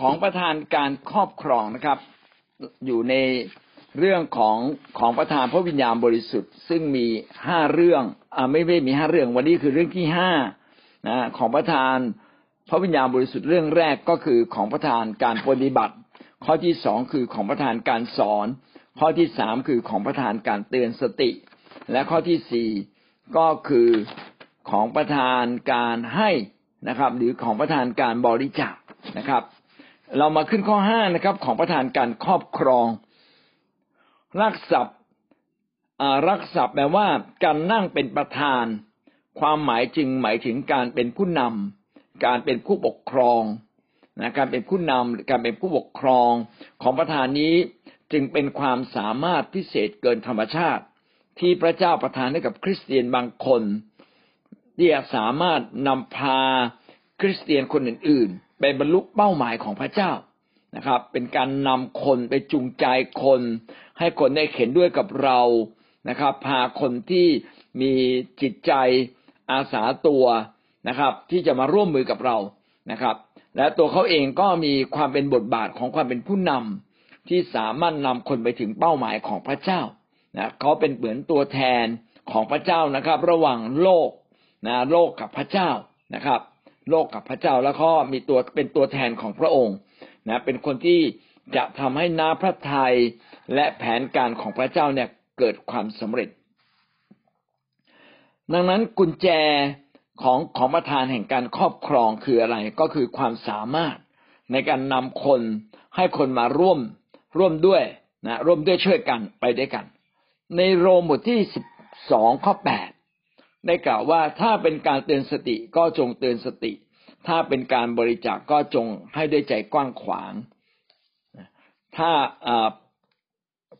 ของประธานการครอบครองนะครับ อยู่ในเรื่องของของประธานพระวิญญาณบริสุทธิ์ ซึ่งมีห้าเรื่องอ่าไม่ไม่มีห้าเรื่องวันนี้คือเรื่องที่ห้านะของประธานพระวิญญาณบริสุทธิ์เรื่องแรกก็คือของประธานการปฏิบัติ ข้อที่สองคือของประธานการสอน ข้อที่สามคือของประธานการเตือนสติ และข้อที่สี่ก็คือของประธานการให้นะครับ หรือของประธานการบริจาคนะครับ เรามาขึ้นข้อห้านะครับ ของประธานการครอบครองรักศัพท์รักศัพท์แปลว่าการนั่งเป็นประธาน ความหมายจึงหมายถึงการเป็นผู้นำการเป็นผู้ปกครองนะการเป็นผู้นำการเป็นผู้ปกครองของประธานนี้จึงเป็นความสามารถพิเศษเกินธรรมชาติ ที่พระเจ้าประทานให้กับคริสเตียนบางคนที่สามารถนำพาคริสเตียนคนอื่นๆ ไปบรรลุเป้าหมายของพระเจ้านะครับ เป็นการนำคนไปจูงใจคน ให้คนได้เข็นด้วยกับเรานะครับ พาคนที่มีจิตใจอาสาตัวนะครับ ที่จะมาร่วมมือกับเรานะครับ และตัวเขาเองก็มีความเป็นบทบาทของความเป็นผู้นำที่สามารถนำคนไปถึงเป้าหมายของพระเจ้านะเขาเป็นเหมือนตัวแทนของพระเจ้านะครับ ระหว่างโลกนะโลกกับพระเจ้านะครับ โลกกับพระเจ้าแล้วก็มีตัวเป็นตัวแทนของพระองค์นะเป็นคนที่จะทำให้นาพระทัยและแผนการของพระเจ้าเนี่ยเกิดความสำเร็จ ดังนั้นกุญแจของของประธานแห่งการครอบครองคืออะไรก็คือความสามารถในการนำคนให้คนมาร่วมร่วมด้วยนะร่วมด้วยช่วยกันไปด้วยกัน ในโรมบทที่สิบสองข้อแปด ได้กล่าวว่าถ้าเป็นการเตือนสติก็จงเตือนสติ ถ้าเป็นการบริจาคกก็จงให้ด้วยใจกว้างขวาง ถ้า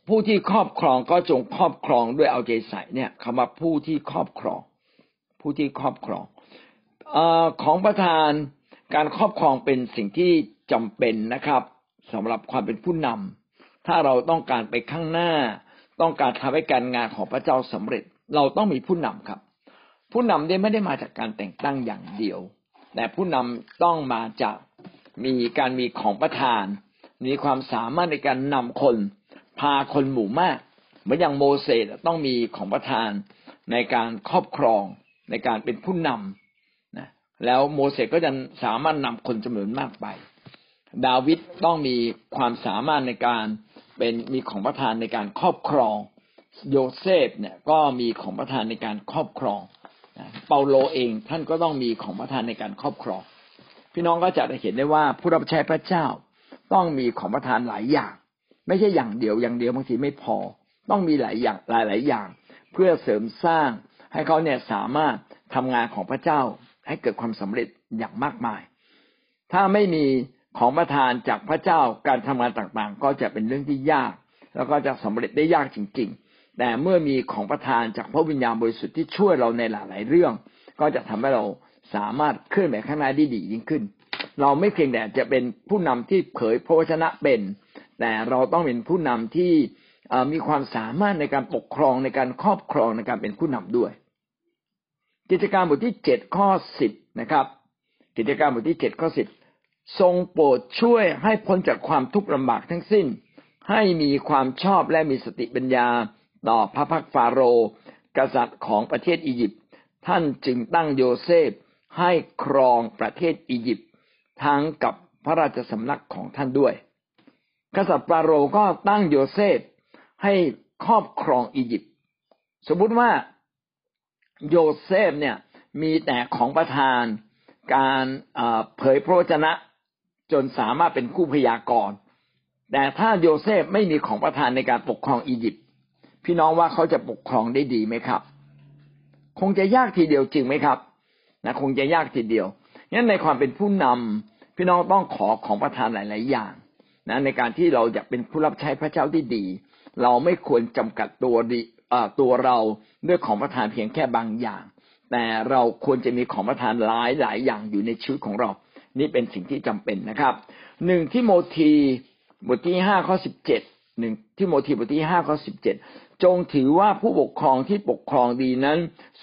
ผู้ที่ครอบครองก็จงครอบครองด้วยเอาใจใส่เนี่ยคำว่าผู้ที่ครอบครอง ผู้ที่ครอบครองอของประธานการครอบครองเป็นสิ่งที่จำเป็นนะครับสำหรับความเป็นผู้นำถ้าเราต้องการไปข้างหน้า ต้องการทำให้การงานของพระเจ้าสำเร็จ เราต้องมีผู้นำครับ ผู้นำได้ไม่ได้มาจากการแต่งตั้งอย่างเดียว แต่ผู้นำต้องมาจากมีการมีของประธาน มีความสามารถในการนำคน พาคนหมู่มาก เหมือนอย่างโมเสสต้องมีของประธานในการครอบครองในการเป็นผู้นำนะแล้วโมเสสก็จะสามารถนำคนจำนวนมากไป ดาวิดต้องมีความสามารถในการเป็นมีของประธานในการครอบครอง โยเซฟเนี่ยก็มีของประธานในการครอบครอง เปาโลเองท่านก็ต้องมีของประธานในการครอบครอง พี่น้องก็จะได้เห็นได้ว่าผู้รับใช้พระเจ้าต้องมีของประธานหลายอย่าง ไม่ใช่อย่างเดียวอย่างเดียวบางทีไม่พอ ต้องมีหลายอย่างหลายหลายอย่าง เพื่อเสริมสร้างให้เขาเนี่ยสามารถทำงานของพระเจ้าให้เกิดความสำเร็จอย่างมากมาย ถ้าไม่มีของประทานจากพระเจ้าการทำงานต่างๆ ก็จะเป็นเรื่องที่ยาก แล้วก็จะสำเร็จได้ยากจริง ๆ แต่เมื่อมีของประทานจากพระวิญญาณบริสุทธิ์ที่ช่วยเราในหลาย ๆ เรื่อง ก็จะทำให้เราสามารถเคลื่อนไปข้างหน้าได้ดียิ่งขึ้น เราไม่เพียงแต่จะเป็นผู้นำที่เผยพระวจนะเป็น แต่เราต้องเป็นผู้นำที่มีความสามารถในการปกครองในการครอบครองในการเป็นผู้นำด้วย กิจการบทที่เจ็ดข้อสิบนะครับ กิจการบทที่เจ็ดข้อสิบทรงโปรดช่วยให้พ้นจากความทุกข์ลำบากทั้งสิ้น ให้มีความชอบและมีสติปัญญา ต่อพระพักฟาโรห์กษัตริย์ของประเทศอียิปต์ท่านจึงตั้งโยเซฟให้ครองประเทศอียิปต์ทั้งกับพระราชสำนักของท่านด้วย กษัตริย์ฟาโรห์ก็ตั้งโยเซฟให้ครอบครองอียิปต์สมมุติว่าโยเซฟเนี่ยมีแต่ของประทานการเผยพระวจนะจนสามารถเป็นผู้พยากรณ์แต่ถ้าโยเซฟไม่มีของประทานในการปกครองอียิปต์ พี่น้องว่าเขาจะปกครองได้ดีไหมครับ คงจะยากทีเดียวจริงไหมครับนะคงจะยากทีเดียวงั้นในความเป็นผู้นำพี่น้องต้องขอของประทานหลาย ๆ อย่างนะในการที่เราอยากเป็นผู้รับใช้พระเจ้าที่ดี เราไม่ควรจำกัดตัวดีตัวเราด้วยของประทานเพียงแค่บางอย่าง แต่เราควรจะมีของประทานหลายหลายอย่างอยู่ในชีวิตของเรา นี่เป็นสิ่งที่จำเป็นนะครับหนึ่งที่โมทีบทที่ห้าข้อสิบเจ็ดหนึ่งที่โมทีบทที่ห้าข้อสิบเจ็ด จงถือว่าผู้ปกครองที่ปกครองดีนั้น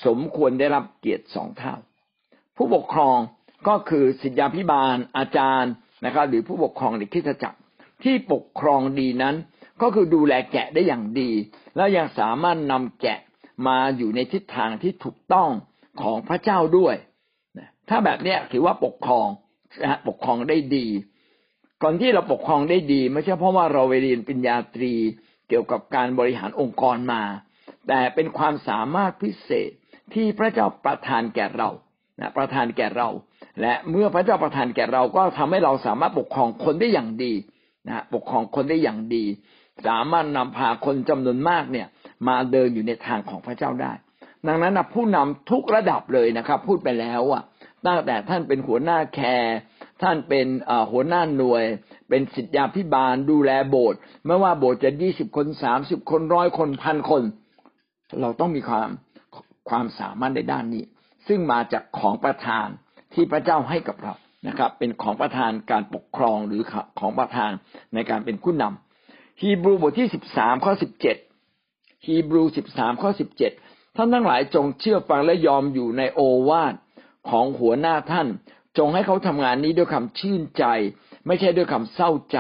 สมควรได้รับเกียรติสองเท่า ผู้ปกครองก็คือสิทธาพิบาล อาจารย์นะครับ หรือผู้ปกครองในคริสตจักรที่ปกครองดีนั้น ก็คือดูแลแกะได้อย่างดี แล้วยังสามารถนำแกะมาอยู่ในทิศทางที่ถูกต้องของพระเจ้าด้วยถ้าแบบเนี้ยถือว่าปกครองนะปกครองได้ดี ก่อนที่เราปกครองได้ดี ไม่ใช่เพราะว่าเราไปเรียนปริญญาตรี กี่ยวกับการบริหารองค์กรมา แต่เป็นความสามารถพิเศษที่พระเจ้าประทานแก่เรานะประทานแก่เรา และเมื่อพระเจ้าประทานแก่เราก็ทำให้เราสามารถปกครองคนได้อย่างดีนะปกครองคนได้อย่างดี สามารถนำพาคนจำนวนมากเนี่ย มาเดินอยู่ในทางของพระเจ้าได้ ดังนั้นนะผู้นำทุกระดับเลยนะครับ พูดไปแล้วอะตั้งแต่ท่านเป็นหัวหน้าแคร์ ท่านเป็นหัวหน้าหน่วย เป็นสิทธยาพิบาลดูแลโบสถ์ไม่ว่าโบสถ์จะยี่สิบคนสามสิบคนร้อยคนพันคน เราต้องมีความความสามารถในด้านนี้ ซึ่งมาจากของประทานที่พระเจ้าให้กับเรานะครับ เป็นของประทานการปกครองหรือของประทานในการเป็นผู้นำฮีบรูบทที่สิบสามข้อสิบเจ็ดฮีบรูสิบสามข้อสิบเจ็ดท่านทั้งหลายจงเชื่อฟังและยอมอยู่ในโอวาทของหัวหน้าท่าน จงให้เขาทำงานนี้ด้วยคำชื่นใจ ไม่ใช่ด้วยคำเศร้าใจ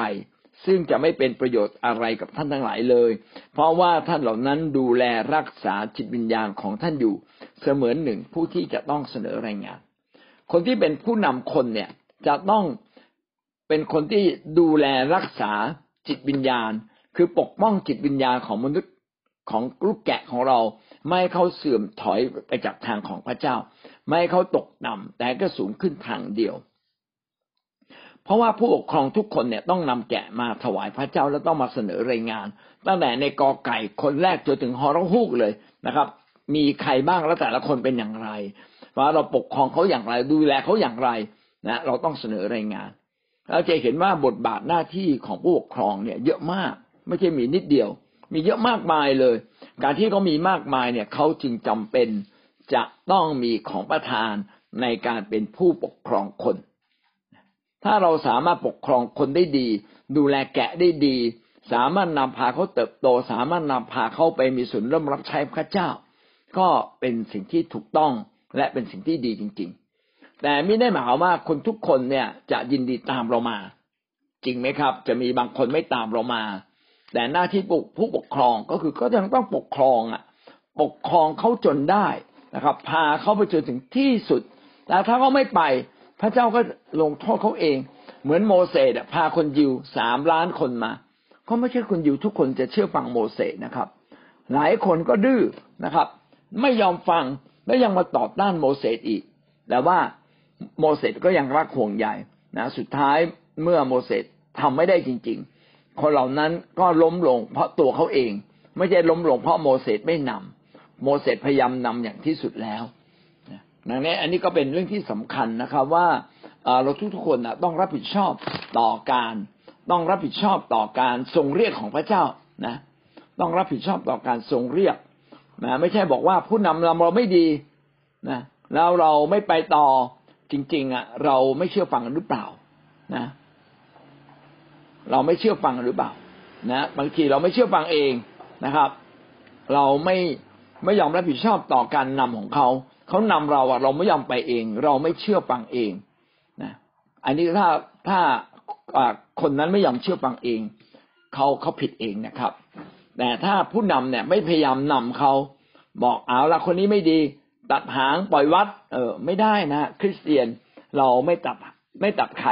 ซึ่งจะไม่เป็นประโยชน์อะไรกับท่านทั้งหลายเลย เพราะว่าท่านเหล่านั้นดูแลรักษาจิตวิญญาณของท่านอยู่ เสมือนหนึ่งผู้ที่จะต้องเสนอรายงาน คนที่เป็นผู้นำคนเนี่ยจะต้องเป็นคนที่ดูแลรักษาจิตวิญญาณ คือปกป้องจิตวิญญาณของมนุษย์ของลูกแกะของเราไม่ให้เขาเสื่อมถอยไปจากทางของพระเจ้า ไม่ให้เขาตกต่ำแต่ก็สูงขึ้นทางเดียว เพราะว่าผู้ปกครองทุกคนเนี่ยต้องนำแกะมาถวายพระเจ้าแล้วต้องมาเสนอรายงาน ตั้งแต่ในกอไก่คนแรกจนถึงฮอร์ฮูกเลยนะครับ มีใครบ้างแล้วแต่ละคนเป็นอย่างไรว่าเราปกครองเขาอย่างไรดูแลเขาอย่างไรนะเราต้องเสนอรายงานเราจะเห็นว่าบทบาทหน้าที่ของผู้ปกครองเนี่ย เยอะมากไม่ใช่มีนิดเดียว มีเยอะมากมายเลย การที่เขามีมากมายเนี่ยเขาจึงจำเป็น จะต้องมีของประทานในการเป็นผู้ปกครองคน ถ้าเราสามารถปกครองคนได้ดี ดูแลแกะได้ดี สามารถนำพาเขาเติบโต สามารถนำพาเขาไปมีส่วนร่วมรับใช้พระเจ้า ก็เป็นสิ่งที่ถูกต้องและเป็นสิ่งที่ดีจริง ๆ แต่ไม่ได้หมายความว่าคนทุกคนเนี่ยจะยินดีตามเรามา จริงไหมครับ จะมีบางคนไม่ตามเรามา แต่หน้าที่ผู้ปกครองก็คือก็ยังต้องปกครองอะ ปกครองเขาจนได้ นะครับ พาเขาไปจนถึงที่สุด แต่ถ้าเขาไม่ไป พระเจ้าก็ลงโทษเขาเอง เหมือนโมเสสพาคนยิวสามล้านคนมาเขาไม่ใช่คนยิวทุกคนจะเชื่อฟังโมเสสนะครับ หลายคนก็ดื้อนะครับ ไม่ยอมฟังแล้วยังมาตอบต้านโมเสสอีก แต่ว่าโมเสสก็ยังรักห่วงใยนะสุดท้ายเมื่อโมเสสทำไม่ได้จริง ๆ คนเหล่านั้นก็ล้มลงเพราะตัวเขาเอง ไม่ใช่ล้มลงเพราะโมเสสไม่นำ โมเสสพยายามนำอย่างที่สุดแล้วดังนี้อันนี้ก็เป็นเรื่องที่สำคัญนะครับว่าเราทุกๆคนต้องรับผิดชอบต่อการ ต้องรับผิดชอบต่อการทรงเรียกของพระเจ้านะต้องรับผิดชอบต่อการทรงเรียกนะไม่ใช่บอกว่าผู้นำเราเราไม่ดีนะแล้วเราไม่ไปต่อจริง ๆอะเราไม่เชื่อฟังหรือเปล่านะเราไม่เชื่อฟังหรือเปล่านะบางทีเราไม่เชื่อฟังเองนะครับ เราไม่ ไม่ยอมรับผิดชอบต่อการนำของเขา เขานำเราอะเราไม่ยอมไปเอง เราไม่เชื่อฟังเองนะอันนี้ถ้าถ้าคนนั้นไม่ยอมเชื่อฟังเองเขาเขาผิดเองนะครับ แต่ถ้าผู้นำเนี่ยไม่พยายามนำเขาบอกเอาละคนนี้ไม่ดี ตัดหางปล่อยวัด เออ ไม่ได้นะคริสเตียนเราไม่ตัดไม่ตัดใคร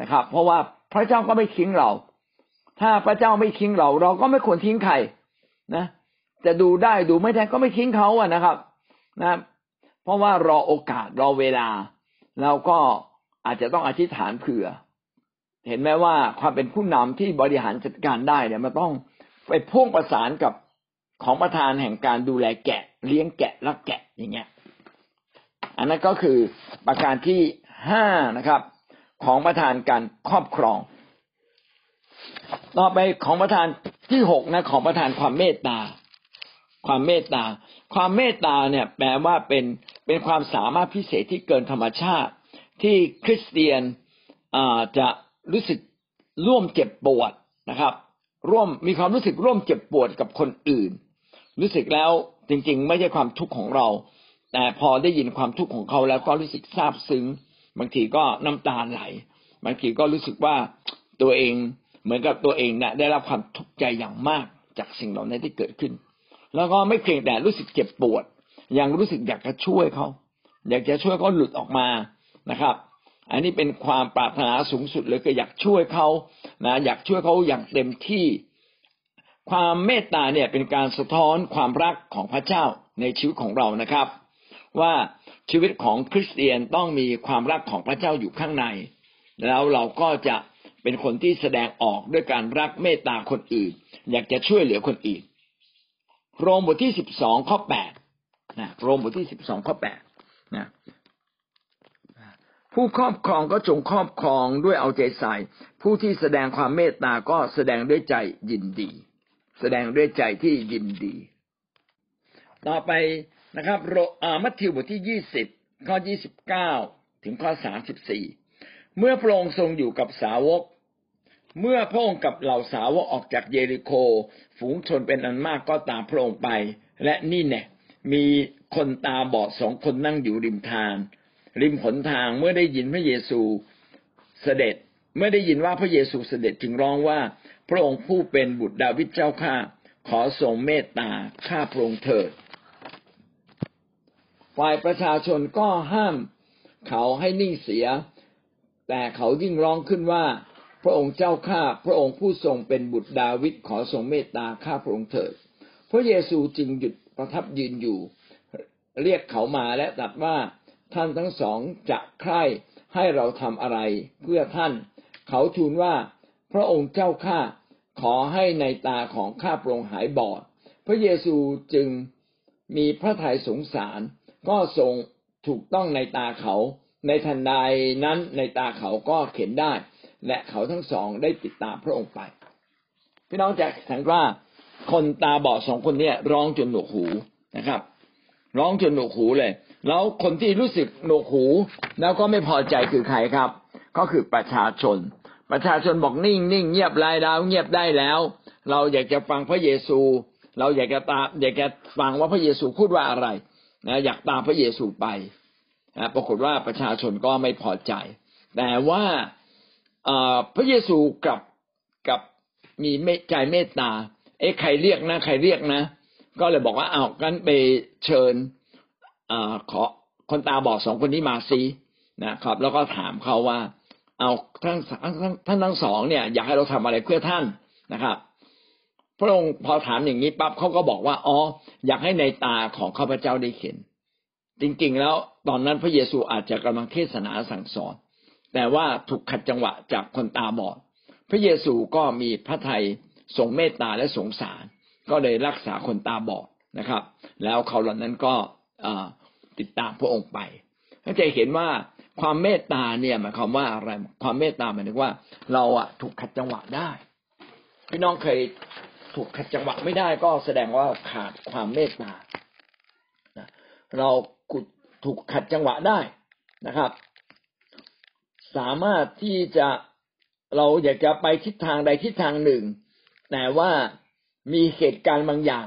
นะครับ เพราะว่าพระเจ้าก็ไม่ทิ้งเรา ถ้าพระเจ้าไม่ทิ้งเรา เราก็ไม่ควรทิ้งใครนะ จะดูได้ดูไม่ได้ก็ไม่ทิ้งเขาอะนะครับนะเพราะว่ารอโอกาสรอเวลาแล้วก็อาจจะต้องอธิษฐานเผื่อ เห็นไหมว่าความเป็นผู้นำที่บริหารจัดการได้เนี่ยมันต้องไปพ่วงประสานกับของประธานแห่งการดูแลแกะ เลี้ยงแกะรักแกะอย่างเงี้ย อันนั้นก็คือประการที่ห้านะครับ ของประธานการครอบครอง ต่อไปของประธานที่หกนะ ของประธานความเมตตา ความเมตตา ความเมตตาเนี่ยแปลว่าเป็นเป็นความสามารถพิเศษที่เกินธรรมชาติ ที่คริสเตียนจะรู้สึกร่วมเจ็บปวดนะครับ ร่วมมีความรู้สึกร่วมเจ็บปวดกับคนอื่น รู้สึกแล้วจริง ๆ ไม่ใช่ความทุกข์ของเรา แต่พอได้ยินความทุกข์ของเขาแล้วก็รู้สึกซาบซึ้ง บางทีก็น้ำตาไหลบางทีก็รู้สึกว่าตัวเองเหมือนกับตัวเองเนี่ยได้รับความทุกข์ใจอย่างมากจากสิ่งเหล่านี้ที่เกิดขึ้น แล้วก็ไม่เพียงแต่รู้สึกเจ็บปวด ยังรู้สึกอยากจะช่วยเขา อยากจะช่วยเขาหลุดออกมานะครับ อันนี้เป็นความปรารถนาสูงสุดเลยก็อยากช่วยเขานะอยากช่วยเขาอย่างเต็มที่ ความเมตตาเนี่ยเป็นการสะท้อนความรักของพระเจ้าในชีวิตของเรานะครับ ว่าชีวิตของคริสเตียนต้องมีความรักของพระเจ้าอยู่ข้างใน แล้วเราก็จะเป็นคนที่แสดงออกด้วยการรักเมตตาคนอื่น อยากจะช่วยเหลือคนอื่น โรมบทที่สิบสองข้อแปดนะโรมบทที่สิบสองข้อแปดนะผู้ครอบครองก็จงครอบครองด้วยเอาใจใส่ ผู้ที่แสดงความเมตตาก็แสดงด้วยใจยินดี แสดงด้วยใจที่ยินดี ต่อไปนะครับโรอามัทธิวบทที่ยี่สิบข้อยี่สิบเก้าถึงข้อสามสิบสี่เมื่อพระองค์ทรงอยู่กับสาวก เมื่อพระองค์กับเหล่าสาวกออกจากเยริโค ฝูงชนเป็นอันมากก็ตามพระองค์ไป และนี่แน่มีคนตาบอดสองคนนั่งอยู่ริมทาง ริมหนทางเมื่อได้ยินพระเยซูเสด็จเมื่อได้ยินว่าพระเยซูเสด็จจึงร้องว่า พระองค์ผู้เป็นบุตรดาวิดเจ้าข้าขอทรงเมตตาข้าพระองค์เถิดฝ่ายประชาชนก็ห้าม เขาให้นิ่งเสีย แต่เขายิ่งร้องขึ้นว่า พระองค์เจ้าข้าพระองค์ผู้ทรงเป็นบุตรดาวิดขอทรงเมตตาข้าพระองค์เถิด พระเยซูจึงหยุดประทับยืนอยู่ เรียกเขามาและตรัสว่าท่านทั้งสองจะใคร่ให้เราทำอะไรเพื่อท่าน เขาทูลว่าพระองค์เจ้าข้าขอให้ในตาของข้าพระองค์หายบอด พระเยซูจึงมีพระทัยสงสาร ก็ทรงถูกต้องในตาเขา ในทันใดนั้นในตาเขาก็เข็นได้ และเขาทั้งสองได้ติดตามพระองค์ไป พี่น้องจะสังว่าคนตาบอดสองคนเนี้ร้องจนหนวกหูนะครับ ร้องจนหนวกหูเลย แล้วคนที่รู้สึกหนวกหู แล้วก็ไม่พอใจคือใครครับ ก็คือประชาชน ประชาชนบอกนิ่งนิ่งเงียบรายดาวเงียบได้แล้ว เราอยากจะฟังพระเยซู เราอยากจะตามอยากจะฟังว่าพระเยซูพูดว่าอะไรนะอยากตามพระเยซูไปนะปรากฏว่าประชาชนก็ไม่พอใจ แต่ว่า พระเยซูกับกับมีใจเมตตา เอ๊ะใครเรียกนะ ใครเรียกนะ ก็เลยบอกว่าเอากันไปเชิญอขอคนตาบอดสองคนนี้มาซีนะครับ แล้วก็ถามเขาว่า เอาทั้งทั้งท่านทั้งสองเนี่ยอยากให้เราทำอะไรเพื่อท่านนะครับ พระองค์พอถามอย่างนี้ปั๊บเขาก็บอกว่าอ๋ออยากให้ในตาของข้าพเจ้าได้เห็น จริงๆแล้วตอนนั้นพระเยซูอาจจะกำลังเทศนาสั่งสอน แต่ว่าถูกขัดจังหวะจากคนตาบอด พระเยซูก็มีพระทัยทรงเมตตาและสงสาร ก็เลยรักษาคนตาบอดนะครับ แล้วเขาเหล่านั้นก็ติดตามพระองค์ไปก็จะเห็นว่าความเมตตาเนี่ยหมายความว่าอะไร ความเมตตาหมายถึงว่า เราอะถูกขัดจังหวะได้ พี่น้องเคยถูกขัดจังหวะไม่ได้ก็แสดงว่าขาดความเมตตาเราถูกขัดจังหวะได้นะครับ สามารถที่จะเราอยากจะไปทิศทางใดทิศทางหนึ่ง แต่ว่ามีเหตุการณ์บางอย่าง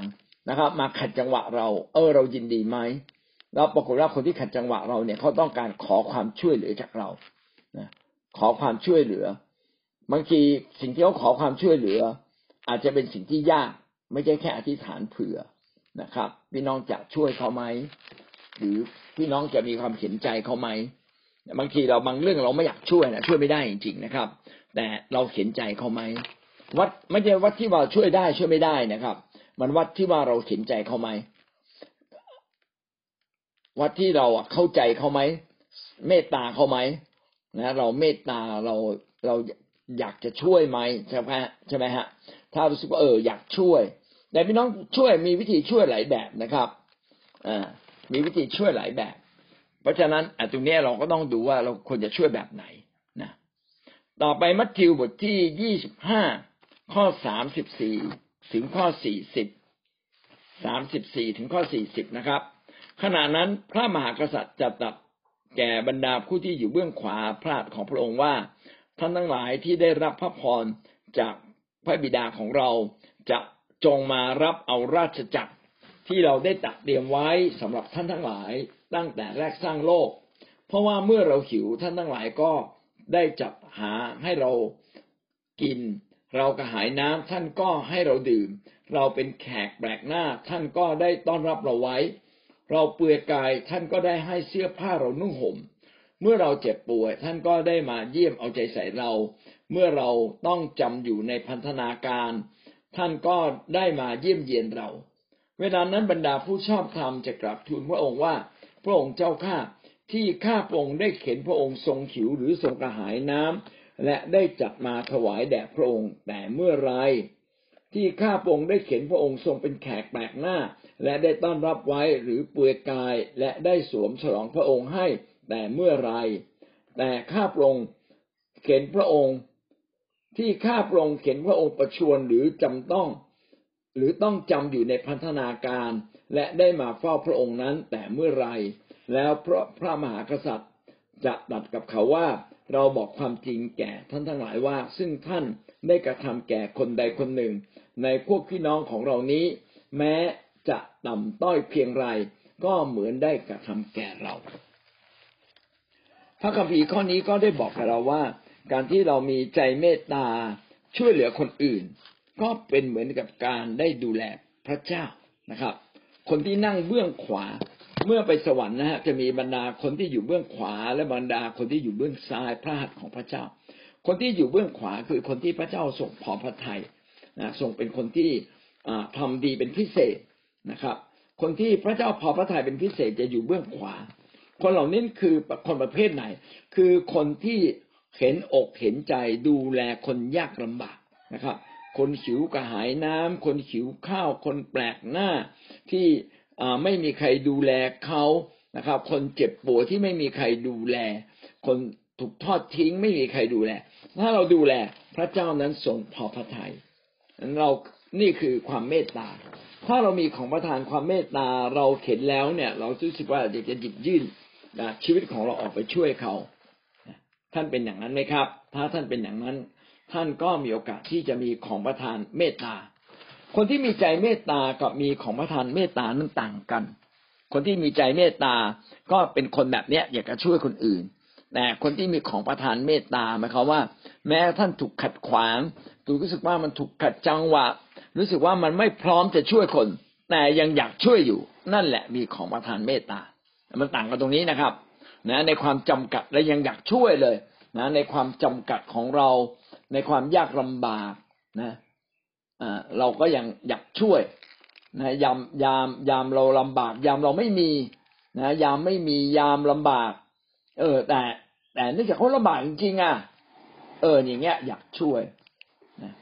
นะครับ มาขัดจังหวะเรา เออเรายินดีไหมแล้วปรากฏว่าคนที่ขัดจังหวะเราเนี่ยเขาต้องการขอความช่วยเหลือจากเรานะขอความช่วยเหลือบางทีสิ่งที่เขาขอความช่วยเหลือ อาจจะเป็นสิ่งที่ยาก ไม่ใช่แค่อธิษฐานเผื่อนะครับ พี่น้องจะช่วยเขาไหมหรือพี่น้องจะมีความเห็นใจเขาไหม บางทีเราบางเรื่องเราไม่อยากช่วยนะช่วยไม่ได้จริงๆนะครับ แต่เราเห็นใจเขาไหมวัดไม่ใช่วัดที่ว่าช่วยได้ช่วยไม่ได้นะครับ มันวัดที่ว่าเราเห็นใจเขาไหมวัดที่เราเข้าใจเขาไหมเมตตาเขาไหมนะเราเมตตาเราเราอยากจะช่วยไหมใช่ไหมใช่ไหมฮะ ถ้ารู้สึกว่าเอออยากช่วย แต่พี่น้องช่วยมีวิธีช่วยหลายแบบนะครับอ่ามีวิธีช่วยหลายแบบ เพราะฉะนั้นตรงนี้เราก็ต้องดูว่าเราควรจะช่วยแบบไหนนะต่อไปมัทธิวบทที่ยี่สิบห้าข้อสามสิบสี่ถึงข้อสี่สิบสามสิบสี่ถึงข้อสี่สิบนะครับ ขณะนั้นพระมหากษัตริย์จะตัดแก่บรรดาผู้ที่อยู่เบื้องขวาพระของพระองค์ว่า ท่านทั้งหลายที่ได้รับพระพรจากพระบิดาของเราจะจงมารับเอาราชจักรที่เราได้ตัดเตรียมไว้สำหรับท่านทั้งหลาย ตั้งแต่แรกสร้างโลก เพราะว่าเมื่อเราหิวท่านทั้งหลายก็ได้จัดหาให้เรากิน เรากระหายน้ำท่านก็ให้เราดื่ม เราเป็นแขกแปลกหน้า ท่านก็ได้ต้อนรับเราไว้ เราเปลือยกายท่านก็ได้ให้เสื้อผ้าเรานุ่งห่มเมื่อเราเจ็บป่วย ท่านก็ได้มาเยี่ยมเอาใจใส่เรา เมื่อเราต้องจำอยู่ในพันธนาการ ท่านก็ได้มาเยี่ยมเยียนเรา เวลานั้นบรรดาผู้ชอบธรรมจะกราบทูลพระองค์ว่า พระองค์เจ้าข้าที่ข้าพระองค์ได้เข็นพระองค์ทรงขิวหรือทรงกระหายน้ำและได้จัดมาถวายแด่พระองค์แต่เมื่อไรที่ข้าพระองค์ได้เข็นพระองค์ทรงเป็นแขกแปลกหน้า และได้ต้อนรับไว้หรือเปลือยกายและได้สวมฉลองพระองค์ให้แต่เมื่อไรแต่ข้าพระองค์เข็นพระองค์ที่ข้าพระองค์เข็นพระองค์ประชวรหรือจำต้อง หรือต้องจำอยู่ในพันธนาการ และได้มาเฝ้าพระองค์นั้นแต่เมื่อไร แล้วพระพระมหากษัตริย์จะตัดกับเขาว่าเราบอกความจริงแก่ท่านทั้งหลายว่า ซึ่งท่านได้กระทำแก่คนใดคนหนึ่ง ในพวกพี่น้องของเรานี้ แม้จะต่ำต้อยเพียงไร ก็เหมือนได้กระทำแก่เรา พระคัมภีร์ข้อนี้ก็ได้บอกกับเราว่า การที่เรามีใจเมตตาช่วยเหลือคนอื่น ก็เป็นเหมือนกับการได้ดูแลพระเจ้านะครับ คนที่นั่งเบื้องขวา เมื่อไปสวรรค์นะฮะจะมีบรรดาคนที่อยู่เบื้องขวา และบรรดาคนที่อยู่เบื้องซ้ายพระหัตถ์ของพระเจ้า คนที่อยู่เบื้องขวาคือคนที่พระเจ้าทรงพอพระทัยนะทรงเป็นคนที่ทำดีเป็นพิเศษนะครับ คนที่พระเจ้าพอพระทัยเป็นพิเศษจะอยู่เบื้องขวา คนเหล่านี้คือคนประเภทไหน คือคนที่เห็นอกเห็นใจดูแลคนยากลำบากนะครับ คนหิวกระหายน้ำคนหิวข้าว คนแปลกหน้าที่ไม่มีใครดูแลเขานะครับ คนเจ็บป่วยที่ไม่มีใครดูแล คนถูกทอดทิ้งไม่มีใครดูแล ถ้าเราดูแลพระเจ้านั้นทรงพอพระทยัยนั้นเรานี่คือความเมตตา ถ้าเรามีของประทานความเมตตาเราเข็นแล้วเนี่ย เรารู้สึกว่าอยากจะหยิบยื่นชีวิตของเราออกไปช่วยเขาท่านเป็นอย่างนั้นไหมครับ ถ้าท่านเป็นอย่างนั้น ท่านก็มีโอกาสที่จะมีของประทานเมตตา คนที่มีใจเมตตากับมีของประทานเมตตานั้นต่างกัน คนที่มีใจเมตตาก็เป็นคนแบบเนี้ยอยากจะช่วยคนอื่น แต่คนที่มีของประทานเมตตาหมายความว่า แม้ท่านถูกขัดขวางถูกรู้สึกว่ามันถูกขัดจังหวะ รู้สึกว่ามันไม่พร้อมจะช่วยคน แต่ยังอยากช่วยอยู่ นั่นแหละมีของประทานเมตตา มันต่างกันตรงนี้นะครับนะในความจำกัดและยังอยากช่วยเลยนะในความจำกัดของเรา ในความยากลำบากนะเราก็ยังอยากช่วยนะยามยามยามเราลำบาก ยามเราไม่มีนะยามไม่มียามลำบาก เออ แต่ แต่เนื่องจากเขาลำบากจริงๆอะเอออย่างเงี้ย อยากช่วยนะ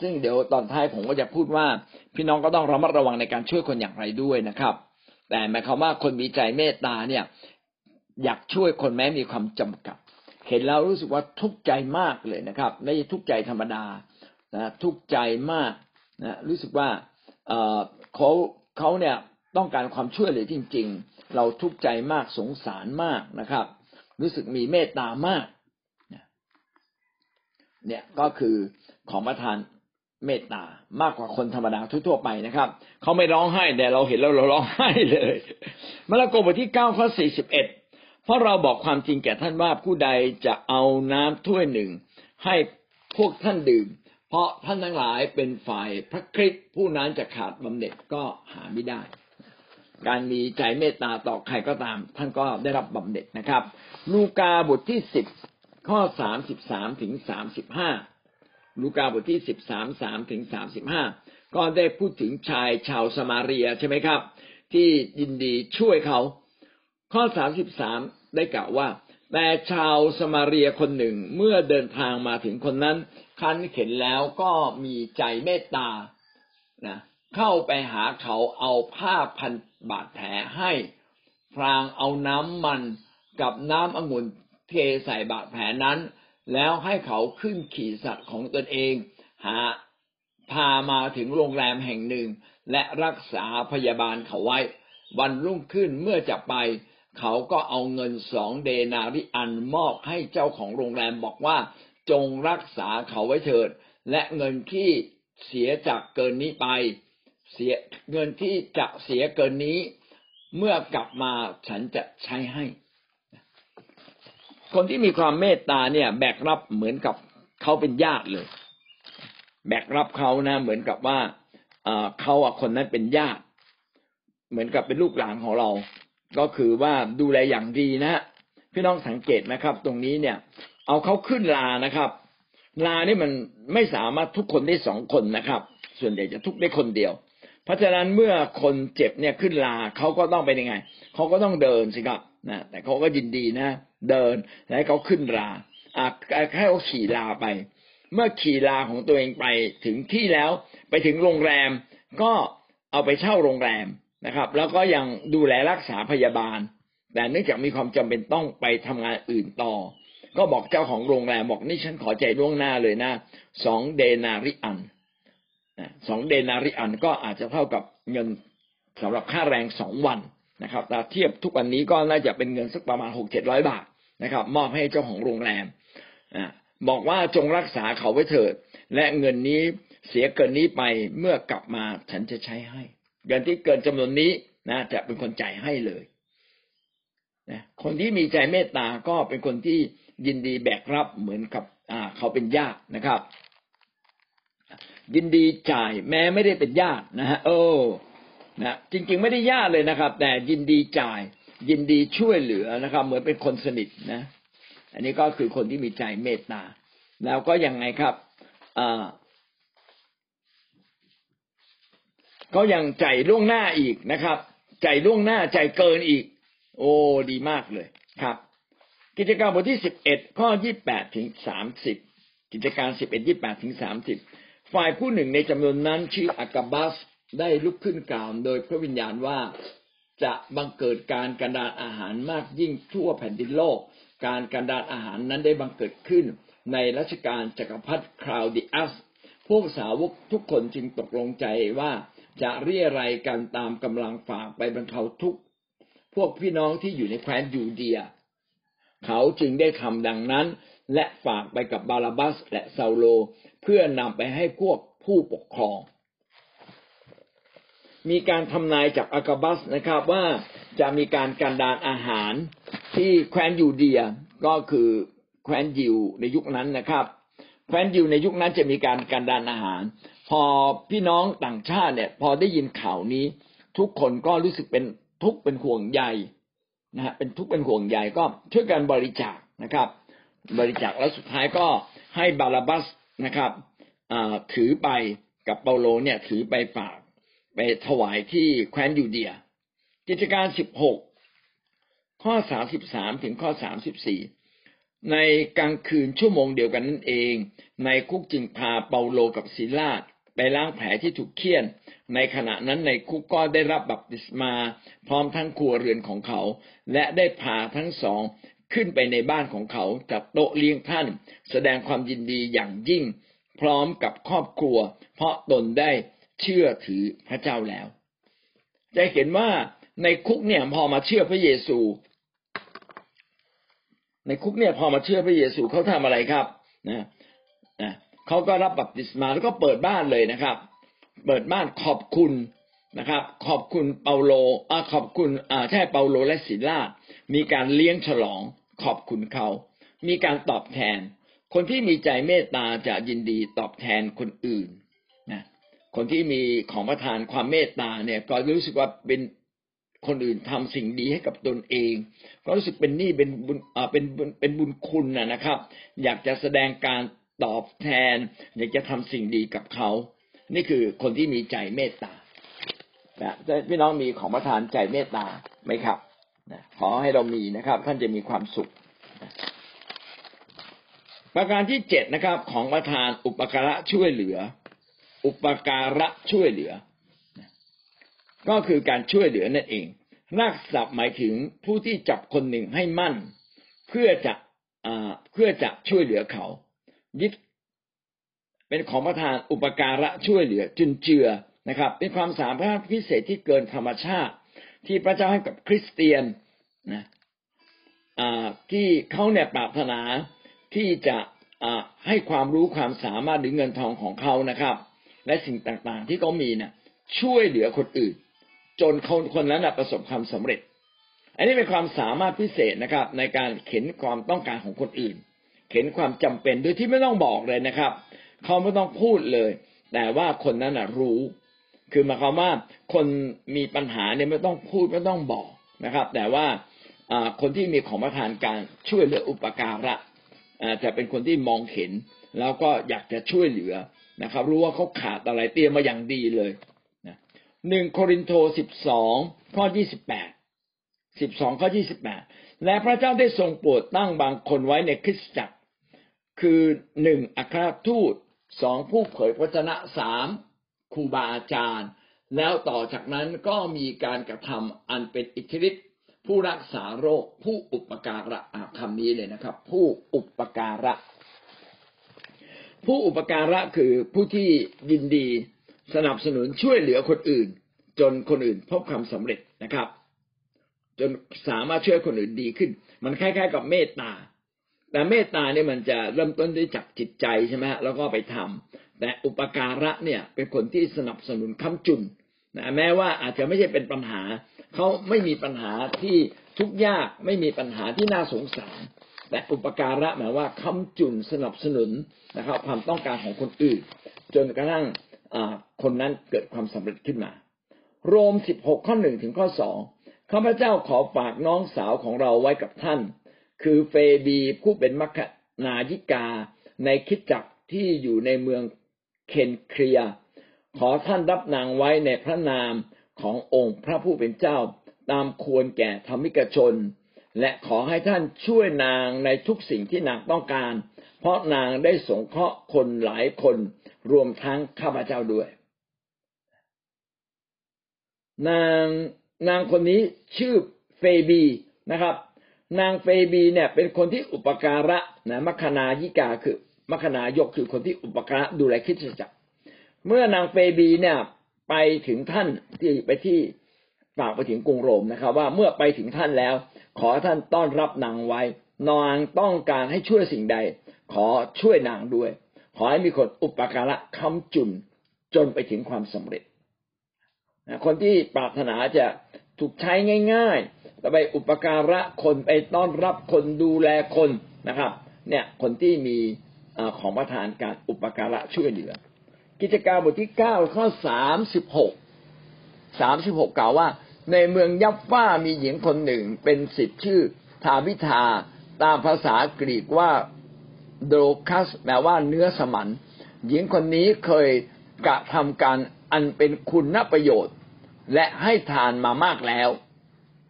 ซึ่งเดี๋ยวตอนท้ายผมก็จะพูดว่า พี่น้องก็ต้องระมัดระวังในการช่วยคนอย่างไรด้วยนะครับ แต่หมายความว่าคนมีใจเมตตาเนี่ย อยากช่วยคนแม้มีความจำกัด เห็นแล้วรู้สึกว่าทุกข์ใจมากเลยนะครับไม่ใช่ทุกข์ใจธรรมดานะทุกข์ใจมากนะรู้สึกว่าเขาเขาเนี่ยต้องการความช่วยเหลือจริง ๆ เราทุกข์ใจมากสงสารมากนะครับ รู้สึกมีเมตตามากเนี่ยก็คือของประทานเมตตามากกว่าคนธรรมดาทั่วๆไปนะครับเขาไม่ร้องไห้แต่เราเห็นแล้วเราร้องไห้เลยมาระโกบทที่เก้าข้อสี่สิบเอ็ด เพราะเราบอกความจริงแก่ท่านว่าผู้ใดจะเอาน้ำถ้วยหนึ่ง ให้พวกท่านดื่ม เพราะท่านทั้งหลายเป็นฝ่ายพระคริสต์ผู้นั้นจะขาดบำเหน็จก็หาไม่ได้ การมีใจเมตตาต่อใครก็ตาม ท่านก็ได้รับบำเหน็จนะครับ ลูกาบทที่สิบข้อสามสิบสามถึงสามสิบห้าลูกาบทที่สิบสามสามถึงสามสิบห้าก็ได้พูดถึงชายชาวสมาเรียใช่ไหมครับ ที่ยินดีช่วยเขา ข้อสามสิบสามได้กล่าวว่า แต่ชาวสมาเรียคนหนึ่งเมื่อเดินทางมาถึงคนนั้น คันเข็นแล้วก็มีใจเมตตานะเข้าไปหาเขาเอาผ้าพันบาดแผลให้ พรางเอาน้ำมันกับน้ำองุ่นเทใส่บาดแผลนั้น แล้วให้เขาขึ้นขี่สัตว์ของตนเอง หาพามาถึงโรงแรมแห่งหนึ่ง และรักษาพยาบาลเขาไว้ วันรุ่งขึ้นเมื่อจะไป เขาก็เอาเงินสองเดนาริอันมอบให้เจ้าของโรงแรมบอกว่า จงรักษาเขาไว้เถิด และเงินที่เสียจากเกินนี้ไป เสียเงินที่จะเสียเกินนี้ เมื่อกลับมาฉันจะใช้ให้ คนที่มีความเมตตาเนี่ย แบกรับเหมือนกับเขาเป็นญาติเลย แบกรับเขานะเหมือนกับว่าเขาอะคนนั้นเป็นญาติ เหมือนกับเป็นลูกหลานของเรา ก็คือว่าดูแลอย่างดีนะพี่น้องสังเกตนะครับ ตรงนี้เนี่ย เอาเขาขึ้นลานะครับ ลานี่มันไม่สามารถทุกคนได้สองคนนะครับ ส่วนใหญ่จะทุกได้คนเดียว เพราะฉะนั้นเมื่อคนเจ็บเนี่ยขึ้นลาเขาก็ต้องเป็นยังไงเขาก็ต้องเดินสิครับนะแต่เขาก็ยินดีนะ เดินให้เขาขึ้นลาอ่าให้เขาขี่ลาไป เมื่อขี่ลาของตัวเองไปถึงที่แล้ว ไปถึงโรงแรมก็เอาไปเช่าโรงแรม นะครับ แล้วก็ยังดูแลรักษาพยาบาล แต่เนื่องจากมีความจำเป็นต้องไปทำงานอื่นต่อ ก็บอกเจ้าของโรงแรมบอกนี่ฉันขอใจล่วงหน้าเลยนะสองเดนาริอันสองเดนาริอันก็อาจจะเท่ากับเงินสำหรับค่าแรงสองวันนะครับแต่เทียบทุกวันนี้ก็น่าจะเป็นเงินสักประมาณหกเจ็ดร้อยบาทนะครับ มอบให้เจ้าของโรงแรมบอกว่าจงรักษาเขาไว้เถิด และเงินนี้เสียเกินนี้ไปเมื่อกลับมาฉันจะใช้ให้ เงินที่เกินจำนวนนี้นะ จะเป็นคนจ่ายให้เลยนะคนที่มีใจเมตตาก็เป็นคนที่ยินดีแบกรับเหมือนกับอ่าเขาเป็นญาตินะครับ ยินดีจ่ายแม้ไม่ได้เป็นญาตินะฮะเออนะจริง ๆ ไม่ได้ญาติเลยนะครับ แต่ยินดีจ่าย ยินดีช่วยเหลือนะครับ เหมือนเป็นคนสนิทนะ อันนี้ก็คือคนที่มีใจเมตตา แล้วก็ยังไงครับอ่า ก็ยังใจล่วงหน้าอีกนะครับ ใจล่วงหน้าใจเกินอีก โอ้ดีมากเลยครับ กิจการบทที่สิบเอ็ดข้อยี่แปดถึงสามสิบกิจการสิบเอ็ดยี่แปดถึงสามสิบฝ่ายผู้หนึ่งในจำนวนนั้นชื่ออากาบัสได้ลุกขึ้นกล่าวโดยพระวิญญาณว่าจะบังเกิดการกันดานอาหารมากยิ่งทั่วแผ่นดินโลก การกันดานอาหารนั้นได้บังเกิดขึ้น ในรัชกาลจักรพรรดิคราวดิอัสพวกสาวกทุกคนจึงตกลงใจว่า จะเรียอะไรกันตามกำลังฝากไปบรรเทาทุกข์พวกพี่น้องที่อยู่ในแคว้นยูเดีย เขาจึงได้ทำดังนั้น และฝากไปกับบาลาบัสและซาโล เพื่อนำไปให้พวกผู้ปกครอง มีการทำนายจากอากาบัสนะครับว่าจะมีการการดานอาหารที่แคว้นยูเดียก็คือแคว้นยิวในยุคนั้นนะครับ แคว้นยิวในยุคนั้นจะมีการการดานอาหาร พอพี่น้องต่างชาติเนี่ย พอได้ยินข่าวนี้ ทุกคนก็รู้สึกเป็นทุกเป็นห่วงใยนะฮะเป็นทุกเป็นห่วงใยก็ช่วยกันบริจาคนะครับ บริจาคแล้วสุดท้ายก็ให้บาลาบัสนะครับถือไปกับเปาโลเนี่ยถือไปฝากไปถวายที่แคว้นยูเดีย กิจการสิบหกข้อสามสิบสามถึงข้อสามสิบสี่ในกลางคืนชั่วโมงเดียวกันนั่นเอง ในคุกจึงพาเปาโลกับศิลาด ไปล้างแผลที่ถูกเคี่ยน ในขณะนั้นในคุกก็ได้รับบัพติศมา พร้อมทั้งครัวเรือนของเขา และได้พาทั้งสองขึ้นไปในบ้านของเขาจัดโต๊ะเลี้ยงท่าน แสดงความยินดีอย่างยิ่ง พร้อมกับครอบครัว เพราะตนได้เชื่อถือพระเจ้าแล้ว จะเห็นว่าในคุกเนี่ยพอมาเชื่อพระเยซู ในคุกเนี่ยพอมาเชื่อพระเยซูเขาทำอะไรครับนะนะ เขาก็รับบัพติศมาแล้วก็เปิดบ้านเลยนะครับ เปิดบ้านขอบคุณนะครับ ขอบคุณเปาโลอขอบคุณอ่าใช่เปาโลและศิลามีการเลี้ยงฉลอง ขอบคุณเขา มีการตอบแทน คนที่มีใจเมตตาจะยินดีตอบแทนคนอื่นนะคนที่มีของประทานความเมตตาเนี่ย ก็รู้สึกว่าเป็นคนอื่นทำสิ่งดีให้กับตนเอง ก็รู้สึกเป็นหนี้เป็นบุญอ่าเป็นเป็นบุญคุณนะครับ อยากจะแสดงการ ตอบแทน อยากจะทำสิ่งดีกับเขา นี่คือคนที่มีใจเมตตานะพี่น้องมีของประทานใจเมตตาไหมครับนะขอให้เรามีนะครับ ท่านจะมีความสุข ประการที่เจ็ดนะครับ ของประทานอุปการะช่วยเหลือ อุปการะช่วยเหลือ ก็คือการช่วยเหลือนั่นเองนักศัพท์หมายถึงผู้ที่จับคนหนึ่งให้มั่น เพื่อจะเพื่อจะช่วยเหลือเขา ยึดเป็นของประทานอุปการะช่วยเหลือจุนเจือนะครับ เป็นความสามารถพิเศษที่เกินธรรมชาติ ที่พระเจ้าให้กับคริสเตียนนะที่เขาเนี่ยปรารถนาที่จะให้ความรู้ความสามารถหรือเงินทองของเขานะครับ และสิ่งต่างๆที่เขามีเนี่ยช่วยเหลือคนอื่น จนคนคนนั้นประสบความสำเร็จ อันนี้เป็นความสามารถพิเศษนะครับ ในการเข็นความต้องการของคนอื่น เข็นความจำเป็นโดยที่ไม่ต้องบอกเลยนะครับ เขาไม่ต้องพูดเลย แต่ว่าคนนั้นรู้ คือหมายความว่าคนมีปัญหาเนี่ยไม่ต้องพูดไม่ต้องบอกนะครับ แต่ว่าคนที่มีของประทานการช่วยเหลืออุปการะจะเป็นคนที่มองเห็น แล้วก็อยากจะช่วยเหลือนะครับ รู้ว่าเขาขาดอะไรเตรียมมาอย่างดีเลยหนึ่งโครินโตสิบสองข้อยี่สิบแปดสิบสองข้อยี่สิบแปดและพระเจ้าได้ทรงโปรดตั้งบางคนไว้ในคริสตจักร คือหนึ่งอัครทูตสองผู้เผยพระชนะสามครูบาอาจารย์ แล้วต่อจากนั้นก็มีการกระทำอันเป็นอิทธิฤทธิผู้รักษาโรคผู้อุปการะคำนี้เลยนะครับ ผู้อุปการะ ผู้อุปการะคือผู้ที่ยินดีสนับสนุนช่วยเหลือคนอื่น จนคนอื่นพบความสำเร็จนะครับ จนสามารถช่วยคนอื่นดีขึ้น มันคล้ายๆกับเมตตา แต่เมตตาเนี่ยมันจะเริ่มต้นด้วยจากจิตใจใช่ไหมแล้วก็ไปทำแต่อุปการะเนี่ยเป็นคนที่สนับสนุนค้ำจุนนะแม้ว่าอาจจะไม่ใช่เป็นปัญหา เขาไม่มีปัญหาที่ทุกยากไม่มีปัญหาที่น่าสงสาร แต่อุปการะหมายว่าค้ำจุนสนับสนุนนะครับ ความต้องการของคนอื่น จนกระทั่งคนนั้นเกิดความสำเร็จขึ้นมา โรมสิบหกข้อหนึ่งถึงข้อสองข้าพเจ้าขอฝากน้องสาวของเราไว้กับท่าน คือเฟบีผู้เป็นมัคนายิกาในคิดจักที่อยู่ในเมืองเคนเคลีย ขอท่านรับนางไว้ในพระนามขององค์พระผู้เป็นเจ้าตามควรแก่ธรรมิกชน และขอให้ท่านช่วยนางในทุกสิ่งที่นางต้องการ เพราะนางได้สงเคราะห์คนหลายคนรวมทั้งข้าพเจ้าด้วย นางนางคนนี้ชื่อเฟบีนะครับ นางเฟบีเนี่ยเป็นคนที่อุปการะนะมัคนายิกาคือมัคณายกคือคนที่อุปการะดูแลคิดจักร เมื่อนางเฟบีเนี่ยไปถึงท่านที่ไปที่ฝากไปถึงกรุงโรมนะครับ ว่าเมื่อไปถึงท่านแล้ว ขอท่านต้อนรับนางไว้ นางต้องการให้ช่วยสิ่งใด ขอช่วยนางด้วย ขอให้มีคนอุปการะคำจุนจนไปถึงความสำเร็จคนที่ปรารถนาจะถูกใช้ง่าย ๆ ไปอุปการะคนไปต้อนรับคนดูแลคนนะครับ เนี่ยคนที่มีของประทานการอุปการะช่วยเหลือ กิจการบทที่เก้าข้อสามสิบหกสามสิบหกกล่าวว่า ในเมืองยับฟ้ามีหญิงคนหนึ่งเป็นสิทธิ์ชื่อทาวิทาตามภาษากรีกว่าโดคัสแปลว่าเนื้อสมัน หญิงคนนี้เคยกระทำการอันเป็นคุณประโยชน์ และให้ทานมามากแล้ว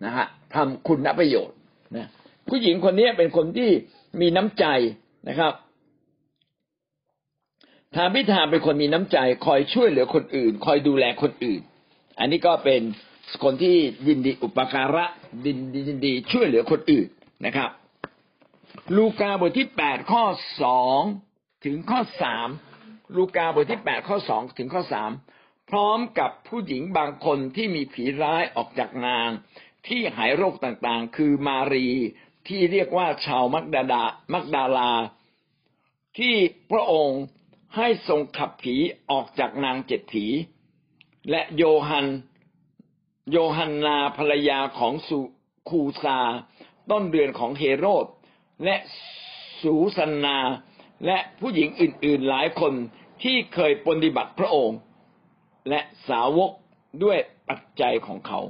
นะฮะ ทำคุณประโยชน์นะผู้หญิงคนนี้เป็นคนที่มีน้ำใจนะครับทาพิธาเป็นคนมีน้ำใจ คอยช่วยเหลือคนอื่น คอยดูแลคนอื่น อันนี้ก็เป็นคนที่ยินดีอุปการะดินยินดีช่วยเหลือคนอื่นนะครับ ลูกาบทที่แปดข้อสองถึงข้อสามลูกาบทที่แปดข้อสองถึงข้อสามพร้อมกับผู้หญิงบางคนที่มีผีร้ายออกจากนาง ที่หายโรคต่างๆ คือมารีที่เรียกว่าชาวมักดาดามักดาลา ที่พระองค์ให้ทรงขับผีออกจากนางเจ็ดผี และโยฮัน โยฮันนาภรรยาของสุคูซา ต้นเดือนของเฮโรดและสูสันนา และผู้หญิงอื่นๆหลายคนที่เคยปฏิบัติพระองค์ และสาวกด้วยปัจจัยของเขา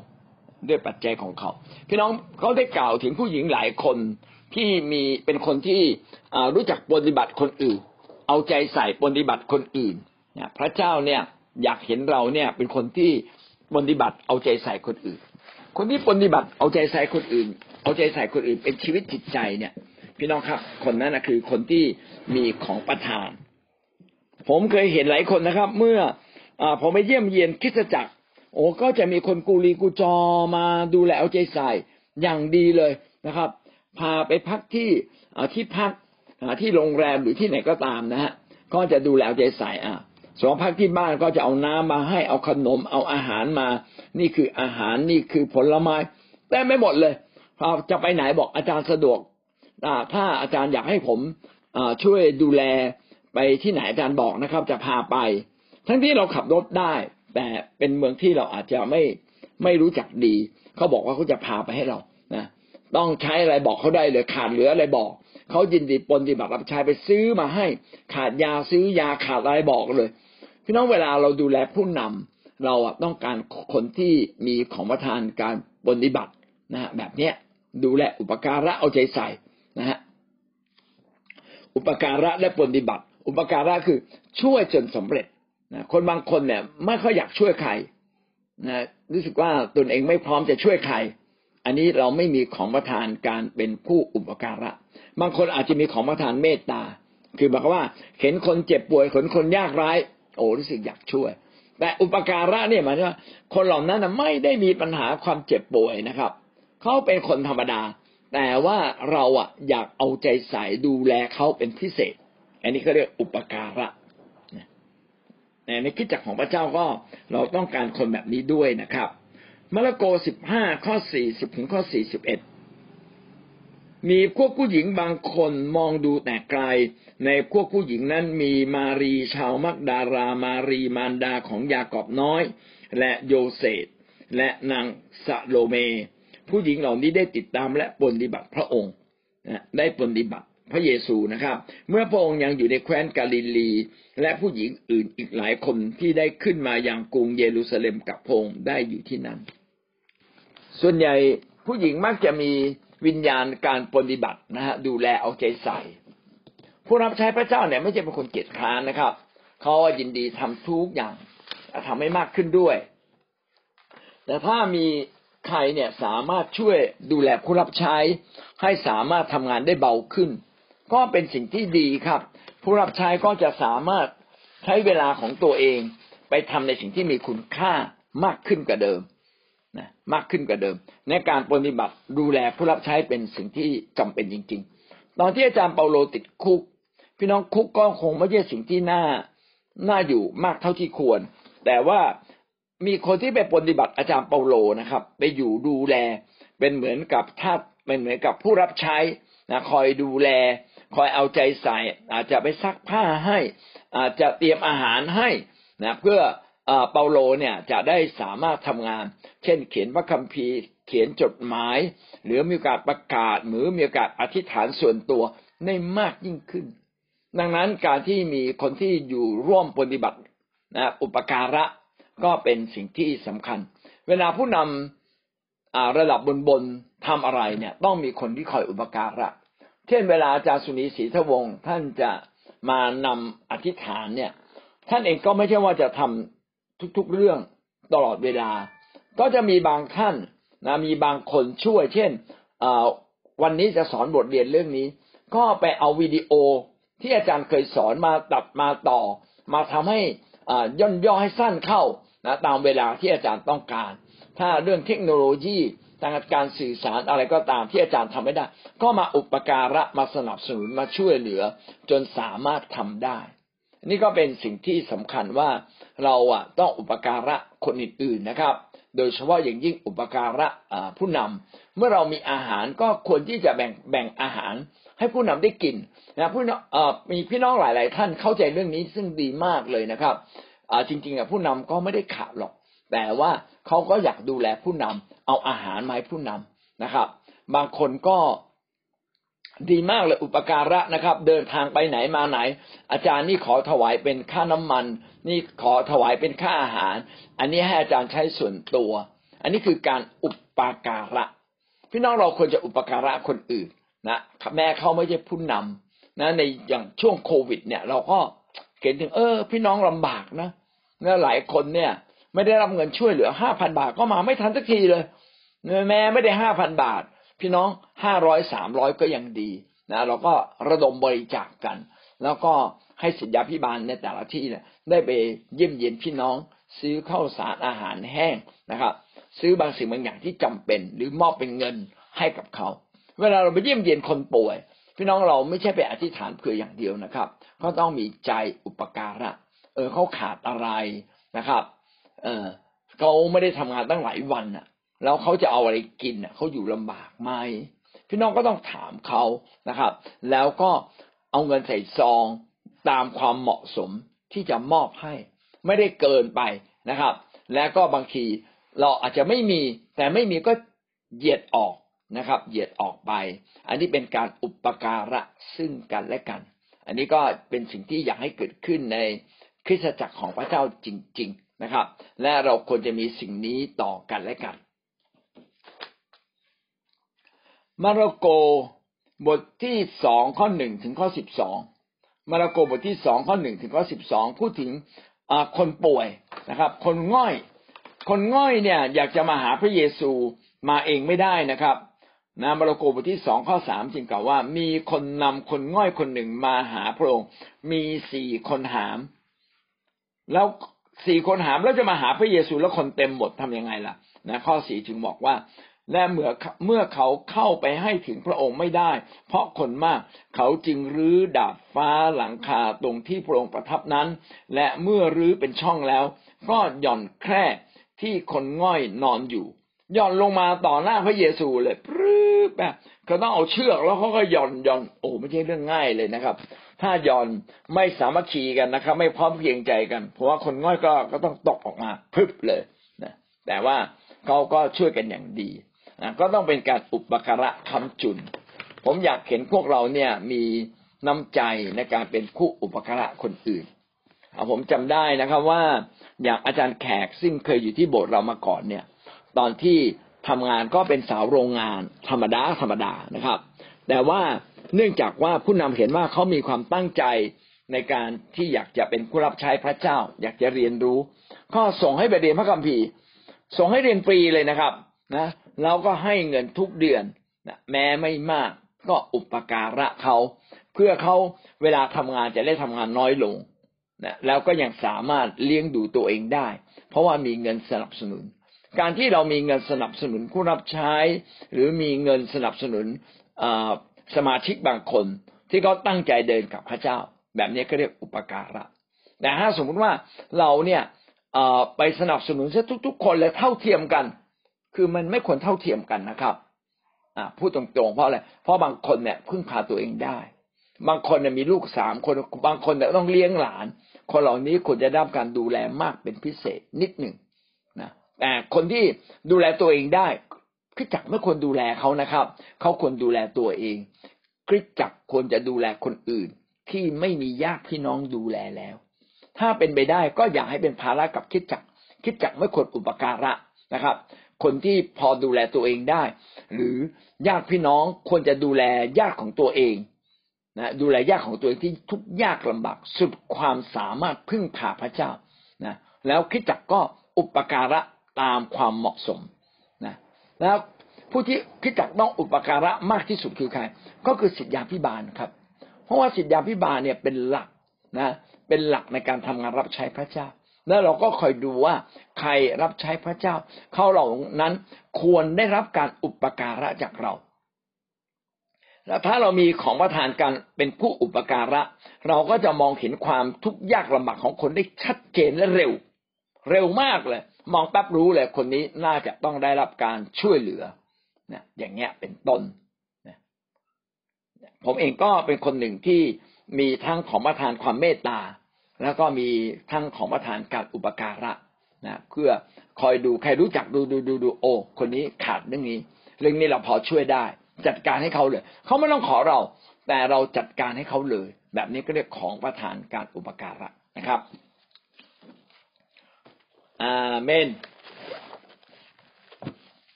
ด้วยปัจจัยของเขา พี่น้องเขาได้กล่าวถึงผู้หญิงหลายคนที่มีเป็นคนที่รู้จักปฏิบัติคนอื่น เอาใจใส่ปฏิบัติคนอื่นพระเจ้าเนี่ยอยากเห็นเราเนี่ยเป็นคนที่ปฏิบัติเอาใจใส่คนอื่น คนที่ปฏิบัติเอาใจใส่คนอื่น เอาใจใส่คนอื่น เป็นชีวิตจิตใจเนี่ย พี่น้องครับ คนนั้นนะคือคนที่มีของประทาน ผมเคยเห็นหลายคนนะครับ เมื่ออผมไปเยี่ยมเยียนคริสตจักร โอ้ก็จะมีคนกูรีกูจอมาดูแลเอาใจใส่อย่างดีเลยนะครับ พาไปพักที่ที่พักที่โรงแรมหรือที่ไหนก็ตามนะฮะก็จะดูแลเอาใจใส่อะสองพักที่บ้านก็จะเอาน้ำมาให้เอาขนมเอาอาหารมา นี่คืออาหารนี่คือผลไม้แต่ไม่หมดเลยพอจะไปไหนบอกอาจารย์สะดวกถ้าอาจารย์อยากให้ผมช่วยดูแลไปที่ไหนอาจารย์บอกนะครับ จะพาไป ทั้งที่เราขับรถได้ แต่เป็นเมืองที่เราอาจจะไม่ไม่รู้จักดี เขาบอกว่าเขาจะพาไปให้เรานะต้องใช้อะไรบอกเขาได้เลยขาดเหลืออะไรบอกเขายินดีปฏิบัติรับใช้ไปซื้อมาให้ ขาดยาซื้อยาขาดอะไรบอกเลยพี่น้องเวลาเราดูแลผู้นำเราต้องการคนที่มีของประทานการปฏิบัตินะฮะแบบเนี้ยดูแลอุปการะเอาใจใส่นะฮะอุปการะและปฏิบัติ อุปการะคือช่วยจนสำเร็จ นะคนบางคนเนี่ยไม่ค่อยอยากช่วยใครนะรู้สึกว่าตนเองไม่พร้อมจะช่วยใคร อันนี้เราไม่มีของประทานการเป็นผู้อุปการะ บางคนอาจจะมีของประทานเมตตา คือบอกว่า เห็นคนเจ็บป่วยเห็นคนยากไร้โอ้รู้สึกอยากช่วย แต่อุปการะเนี่ยหมายว่า คนเหล่านั้นไม่ได้มีปัญหาความเจ็บป่วยนะครับ เขาเป็นคนธรรมดา แต่ว่าเราอะอยากเอาใจใส่ดูแลเขาเป็นพิเศษ อันนี้เขาเรียกอุปการะ ในคิดจักของพระเจ้าก็เราต้องการคนแบบนี้ด้วยนะครับมาระโกสิบห้าข้อสี่สิบถึงข้อสี่สิบเอ็ดมีพวกผู้หญิงบางคนมองดูแต่ไกล ในพวกผู้หญิงนั้นมีมารีชาวมักดารามารีมารดาของยากอบน้อย และโยเซฟและนางสะโลเม ผู้หญิงเหล่านี้ได้ติดตามและปฏิบัติพระองค์ได้ปฏิบัติ พระเยซูนะครับ เมื่อพระองค์ยังอยู่ในแคว้นกาลิลี และผู้หญิงอื่นอีกหลายคนที่ได้ขึ้นมาอย่างกรุงเยรูซาเล็มกับพระองค์ได้อยู่ที่นั้นส่วนใหญ่ผู้หญิงมักจะมีวิญญาณการปฏิบัตินะฮะดูแลเอาใจใส่ ผู้รับใช้พระเจ้าเนี่ยไม่ใช่เป็นคนเกียจคร้านนะครับเขายินดีทำทุกอย่างทำให้มากขึ้นด้วย แต่ถ้ามีใครเนี่ยสามารถช่วยดูแลผู้รับใช้ให้สามารถทำงานได้เบาขึ้น ก็เป็นสิ่งที่ดีครับ ผู้รับใช้ก็จะสามารถใช้เวลาของตัวเองไปทำในสิ่งที่มีคุณค่ามากขึ้นกว่าเดิมนะมากขึ้นกว่าเดิม ในการปฏิบัติดูแลผู้รับใช้เป็นสิ่งที่จำเป็นจริง ๆ ตอนที่อาจารย์เปาโลติดคุก พี่น้องคุกก็คงไม่ใช่สิ่งที่น่าน่าอยู่มากเท่าที่ควร แต่ว่ามีคนที่ไปปฏิบัติอาจารย์เปาโลนะครับ ไปอยู่ดูแลเป็นเหมือนกับทาสเป็นเหมือนกับผู้รับใช้นะคอยดูแล คอยเอาใจใส่ อาจจะไปซักผ้าให้ อาจจะเตรียมอาหารให้นะเพื่อเปาโลเนี่ยจะได้สามารถทำงาน เช่น เขียนพระคัมภีร์ เขียนจดหมาย หรือมีโอกาสประกาศหรือมีโอกาสอธิษฐานส่วนตัวได้มากยิ่งขึ้น ดังนั้นการที่มีคนที่อยู่ร่วมปฏิบัตินะอุปการะก็เป็นสิ่งที่สำคัญ เวลาผู้นำระดับบนบนทำอะไรเนี่ย ต้องมีคนที่คอยอุปการะ เช่นเวลาอาจารย์สุนีศรีทวงศ์ท่านจะมานำอธิษฐานเนี่ย ท่านเองก็ไม่ใช่ว่าจะทำทุกๆเรื่องตลอดเวลา ก็จะมีบางท่านนะมีบางคนช่วย เช่นวันนี้จะสอนบทเรียนเรื่องนี้ ก็ไปเอาวิดีโอที่อาจารย์เคยสอนมาตัดมาต่อ มาทำให้ย่นย่อให้สั้นเข้านะตามเวลาที่อาจารย์ต้องการ ถ้าเรื่องเทคโนโลยี ทางการสื่อสารอะไรก็ตามที่อาจารย์ทำไม่ได้ ก็มาอุปการะมาสนับสนุนมาช่วยเหลือ จนสามารถทำได้ นี่ก็เป็นสิ่งที่สำคัญว่าเราอะต้องอุปการะคนอื่นๆนะครับ โดยเฉพาะอย่างยิ่งอุปการะผู้นำเมื่อเรามีอาหารก็ควรที่จะแบ่งแบ่งอาหาร ให้ผู้นำได้กินนะผู้มีพี่น้องหลาย ๆ ท่านเข้าใจเรื่องนี้ซึ่งดีมากเลยนะครับจริงๆอะผู้นำก็ไม่ได้ขาดหรอก แต่ว่าเขาก็อยากดูแลผู้นำเอาอาหารมาให้ผู้นำนะครับ บางคนก็ดีมากเลยอุปการะนะครับ เดินทางไปไหนมาไหน อาจารย์นี่ขอถวายเป็นค่าน้ำมัน นี่ขอถวายเป็นค่าอาหาร อันนี้ให้อาจารย์ใช้ส่วนตัว อันนี้คือการอุปการะ พี่น้องเราควรจะอุปการะคนอื่นนะแม่เขาไม่ใช่ผู้นำนะในอย่างช่วงโควิด เนี่ย เราก็เห็นถึง เออ พี่น้องลำบากนะเนี่ยหลายคนเนี่ย ไม่ได้รับเงินช่วยเหลือห้าพันบาทก็มาไม่ทันสักทีเลยแม่ไม่ได้ห้าพันบาท พี่น้องห้าร้อยสามร้อยก็ยังดีนะเราก็ระดมบริจาคกกัน แล้วก็ให้สิทธาพิบาลในแต่ละที่เนี่ยได้ไปเยี่ยมเยียนพี่น้อง ซื้อข้าวสารอาหารแห้งนะครับ ซื้อบางสิ่งบางอย่างที่จำเป็น หรือมอบเป็นเงินให้กับเขา เวลาเราไปเยี่ยมเยียนคนป่วย พี่น้องเราไม่ใช่ไปอธิษฐานเพื่ออย่างเดียวนะครับก็ต้องมีใจอุปการะเออเขาขาดอะไรนะครับ เออเขาไม่ได้ทำงานตั้งหลายวันอะ แล้วเขาจะเอาอะไรกินอะเขาอยู่ลำบากไหมพี่น้องก็ต้องถามเขานะครับ แล้วก็เอาเงินใส่ซองตามความเหมาะสมที่จะมอบให้ ไม่ได้เกินไปนะครับ แล้วก็บางทีเราอาจจะไม่มี แต่ไม่มีก็เหยียดออกนะครับ เหยียดออกไป อันนี้เป็นการอุปการะซึ่งกันและกัน อันนี้ก็เป็นสิ่งที่อยากให้เกิดขึ้นในคริสตจักรของพระเจ้าจริงๆ นะครับ และเราควรจะมีสิ่งนี้ต่อกันและกัน มาระโกบทที่สองข้อหนึ่งถึงข้อสิบสองมาระโกบทที่สองข้อหนึ่งถึงข้อสิบสองพูดถึงคนป่วยนะครับ คนง่อย คนง่อยเนี่ย อยากจะมาหาพระเยซูมาเองไม่ได้นะครับนะมาระโกบทที่สองข้อสามจึงกล่าวว่า มีคนนำคนง่อยคนหนึ่งมาหาพระองค์มีสี่คนหาม แล้ว สี่คนหามแล้วจะมาหาพระเยซูแล้วคนเต็มหมดทํำยังไงล่ะนะข้อสี่จึงบอกว่าและเมื่อเมื่อเขาเข้าไปให้ถึงพระองค์ไม่ได้ เพราะคนมากเขาจึงรื้อดาดฟ้าหลังคาตรงที่พระองค์ประทับนั้น และเมื่อรื้อเป็นช่องแล้ว ก็หย่อนแคร่ที่คนง่อยนอนอยู่หย่อนลงมาต่อหน้าพระเยซูเลยปรื้อแบบเขาต้องเอาเชือกแล้วเขาก็หย่อนหย่อนโอ้ไม่ใช่เรื่องง่ายเลยนะครับ ถ้าย่อนไม่สามัคคีกันนะครับ ไม่พร้อมเพียงใจกันเพราะว่าคนง่อยก็ก็ต้องตกออกมาพึบเลยนะแต่ว่าเขาก็ช่วยกันอย่างดีนะก็ต้องเป็นการอุปการะคำจุน ผมอยากเห็นพวกเราเนี่ยมีน้ำใจในการเป็นผู้อุปการะคนอื่นผมจำได้นะครับว่าอย่างอาจารย์แขกซึ่งเคยอยู่ที่โบสถ์เรามาก่อนเนี่ย ตอนที่ทำงานก็เป็นสาวโรงงานธรรมดาธรรมดานะครับ แต่ว่า เนื่องจากว่าผู้นำเห็นว่าเขามีความตั้งใจในการที่อยากจะเป็นผู้รับใช้พระเจ้า อยากจะเรียนรู้ ก็ส่งให้ไปเรียนพระคัมภีร์ ส่งให้เรียนฟรีเลยนะครับนะเราก็ให้เงินทุกเดือนนะแม้ไม่มากก็อุปการะเขา เพื่อเขาเวลาทำงานจะได้ทำงานน้อยลงนะแล้วก็ยังสามารถเลี้ยงดูตัวเองได้ เพราะว่ามีเงินสนับสนุน การที่เรามีเงินสนับสนุนผู้รับใช้ หรือมีเงินสนับสนุน สมาชิกบางคนที่เขาตั้งใจเดินกับพระเจ้า แบบนี้ก็เรียกอุปการะแต่ถ้าสมมุติว่าเราเนี่ยไปสนับสนุนซะทุก ๆ คนเลยเท่าเทียมกัน คือมันไม่ควรเท่าเทียมกันนะครับพูดตรงๆเพราะอะไรเพราะบางคนเนี่ยพึ่งพาตัวเองได้ บางคนเนี่ยมีลูกสามคนบางคนเนี่ยต้องเลี้ยงหลาน คนเหล่านี้ควรจะได้รับการดูแลมากเป็นพิเศษนิดหนึ่งนะแต่คนที่ดูแลตัวเองได้ คริสจักรไม่ควรดูแลเขานะครับ เขาควรดูแลตัวเอง คริสจักรควรจะดูแลคนอื่น ที่ไม่มีญาติพี่น้องดูแลแล้ว ถ้าเป็นไปได้ก็อย่าให้เป็นภาระกับคริสจักรคริสจักรไม่ควรอุปการะนะครับ คนที่พอดูแลตัวเองได้ หรือญาติพี่น้องควรจะดูแลญาติของตัวเองนะดูแลญาติของตัวเองที่ทุกยากลำบากสุดความสามารถพึ่งพาพระเจ้านะแล้วคิดจักก็อุปการะตามความเหมาะสม แล้วผู้ที่คิดจักต้องอุปการะมากที่สุดคือใคร ก็คือสิทธยาพิบาลครับ เพราะว่าสิทธยาพิบาลเนี่ยเป็นหลักนะ เป็นหลักในการทำงานรับใช้พระเจ้า แล้วเราก็คอยดูว่าใครรับใช้พระเจ้า เขาเหล่านั้นควรได้รับการอุปการะจากเรา แล้วถ้าเรามีของประทานการเป็นผู้อุปการะ เราก็จะมองเห็นความทุกข์ยากลำบากของคนได้ชัดเจนและเร็ว เร็วมากเลย มองแป๊บรู้เลยคนนี้น่าจะต้องได้รับการช่วยเหลือนะอย่างเงี้ยเป็นต้นนะผมเองก็เป็นคนหนึ่งที่มีทั้งของประทานความเมตตา แล้วก็มีทั้งของประทานการอุปการะนะเพื่อคอยดูใครรู้จักดูดูดูดูโอ้คนนี้ขาดเรื่องนี้ เรื่องนี้เราพอช่วยได้ จัดการให้เขาเลย เขาไม่ต้องขอเรา แต่เราจัดการให้เขาเลย แบบนี้ก็เรียกของประทานการอุปการะนะครับ อาเมน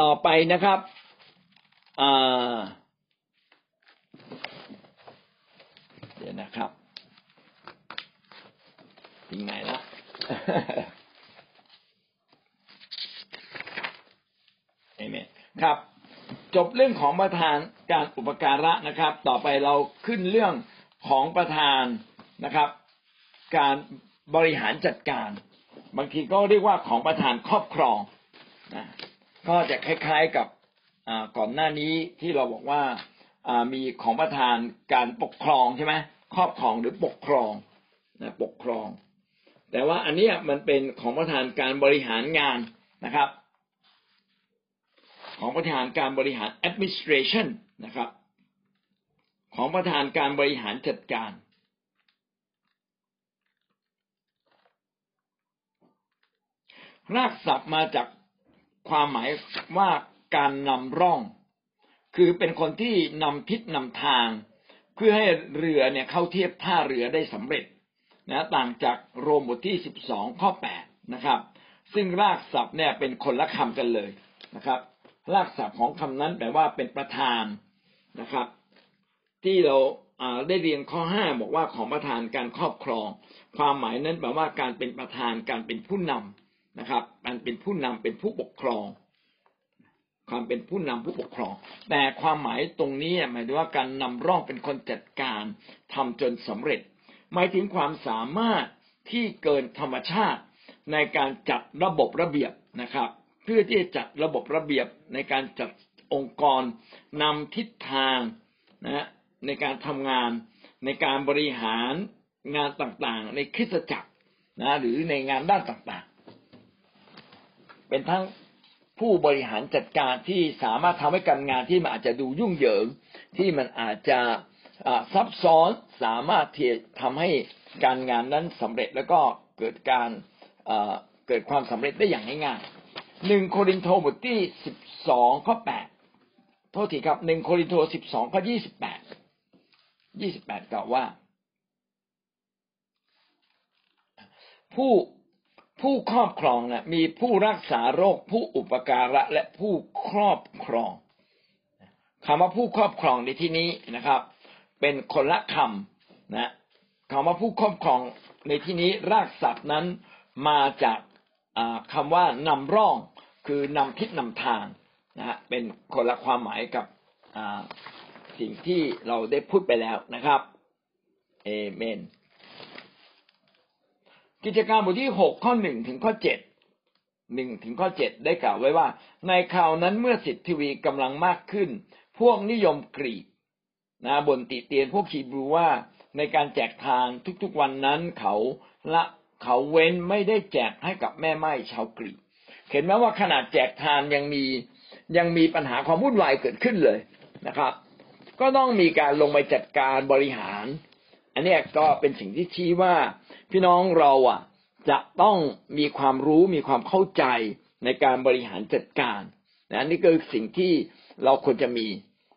ต่อไปนะครับอ่าเดี๋ยวนะครับยังไงละเอเมนครับ จบเรื่องของประธานการอุปการะนะครับ ต่อไปเราขึ้นเรื่องของประธานนะครับ การบริหารจัดการ บางทีก็เรียกว่าของประธานครอบครองนะก็จะคล้าย ๆกับก่อนหน้านี้ที่เราบอกว่ามีของประธานการปกครองใช่ไหมครอบครองหรือปกครองนะปกครอง แต่ว่าอันนี้มันเป็นของประธานการบริหารงานนะครับ ของประธานการบริหาร administration นะครับ ของประธานการบริหารจัดการ รากศัพท์มาจากความหมายว่าการนำร่อง คือเป็นคนที่นำทิศนำทาง เพื่อให้เรือเนี่ยเข้าเทียบท่าเรือได้สำเร็จนะต่างจากโรมบทที่สิบสองข้อแปดนะครับ ซึ่งรากศัพท์เนี่ยเป็นคนละคำกันเลยนะครับ รากศัพท์ของคำนั้นแปลว่าเป็นประธานนะครับ ที่เราได้เรียนข้อห้าบอกว่าของประธานการครอบครอง ความหมายนั้นแปลว่าการเป็นประธานการเป็นผู้นำ นะครับการเป็นผู้นำเป็นผู้ปกครอง ความเป็นผู้นำผู้ปกครอง แต่ความหมายตรงนี้หมายถึงว่าการนำร่องเป็นคนจัดการทำจนสำเร็จ หมายถึงความสามารถที่เกินธรรมชาติในการจัดระบบระเบียบนะครับ เพื่อที่จะจัดระบบระเบียบในการจัดองค์กรนำทิศทางนะในการทำงานในการบริหารงานต่างๆ ในคริสตจักรนะหรือในงานด้านต่างๆ เป็นทั้งผู้บริหารจัดการที่สามารถทำให้การงานที่มันอาจจะดูยุ่งเหยิง ที่มันอาจจะซับซ้อนสามารถที่ทำให้การงานนั้นสำเร็จแล้วก็เกิดการเกิดความสำเร็จได้อย่างง่ายหนึ่งโครินโตบทที่สิบสองข้อแปดโทษทีครับหนึ่งโครินโตสิบสองข้อยี่สิบแปดยี่สิบแปดกล่าวว่า ผู้ ผู้ครอบครองนะมีผู้รักษาโรค ผู้อุปการะและผู้ครอบครองคำว่าผู้ครอบครองในที่นี้นะครับ เป็นคนละคำนะคำว่าผู้ครอบครองในที่นี้รากศัพท์นั้นมาจากคำว่านำร่องคือนำทิศนำทางนะฮะเป็นคนละความหมายกับสิ่งที่เราได้พูดไปแล้วนะครับ เอเมน กิจการบทที่หกข้อหนึ่งถึงข้อเจ็ดหนึ่งถึงข้อเจ็ดได้กล่าวไว้ว่า ในข่าวนั้นเมื่อสิทธิวีกำลังมากขึ้น พวกนิยมกรีกนะบนติเตียนพวกขีบรูว่าในการแจกทานทุกๆวันนั้นเขาละเขาเว้นไม่ได้แจกให้กับแม่ไม้ชาวกรีก เห็นไหมว่าขนาดแจกทานยังมียังมีปัญหาความวุ่นวายเกิดขึ้นเลยนะครับ ก็ต้องมีการลงไปจัดการบริหาร อันนี้ก็เป็นสิ่งที่ชี้ว่า พี่น้องเราอะจะต้องมีความรู้มีความเข้าใจในการบริหารจัดการนะนี่คือสิ่งที่เราควรจะมี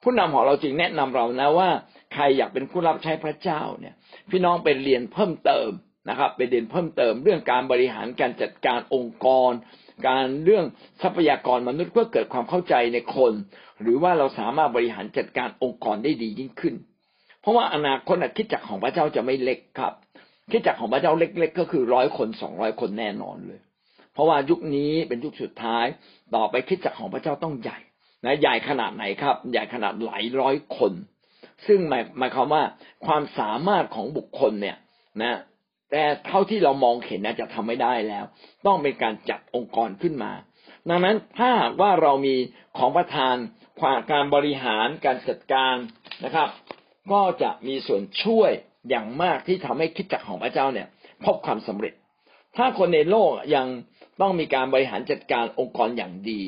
ผู้นำของเราจึงแนะนำเรานะว่า ใครอยากเป็นผู้รับใช้พระเจ้าเนี่ย พี่น้องไปเรียนเพิ่มเติมนะครับ ไปเรียนเพิ่มเติมเรื่องการบริหารการจัดการองค์กร การเรื่องทรัพยากรมนุษย์เพื่อเกิดความเข้าใจในคน หรือว่าเราสามารถบริหารจัดการองค์กรได้ดียิ่งขึ้น เพราะว่าอนาคตคิดจักของพระเจ้าจะไม่เล็กครับ คิดจักของพระเจ้าเล็ก ๆ ก็คือร้อยคนสองร้อยคนแน่นอนเลย เพราะว่ายุคนี้เป็นยุคสุดท้าย ต่อไปคิดจักของพระเจ้าต้องใหญ่นะใหญ่ขนาดไหนครับ ใหญ่ขนาดหลายร้อยคน ซึ่งหมายหมายความว่าความสามารถของบุคคลเนี่ยนะ แต่เท่าที่เรามองเห็นนะจะทำไม่ได้แล้ว ต้องเป็นการจัดองค์กรขึ้นมา ดังนั้นถ้าหากว่าเรามีของประทานความการบริหารการจัดการนะครับ ก็จะมีส่วนช่วย อย่างมากที่ทำให้คิดจักของพระเจ้าเนี่ย พบความสำเร็จ ถ้าคนในโลกยังต้องมีการบริหารจัดการองค์กรอย่างดี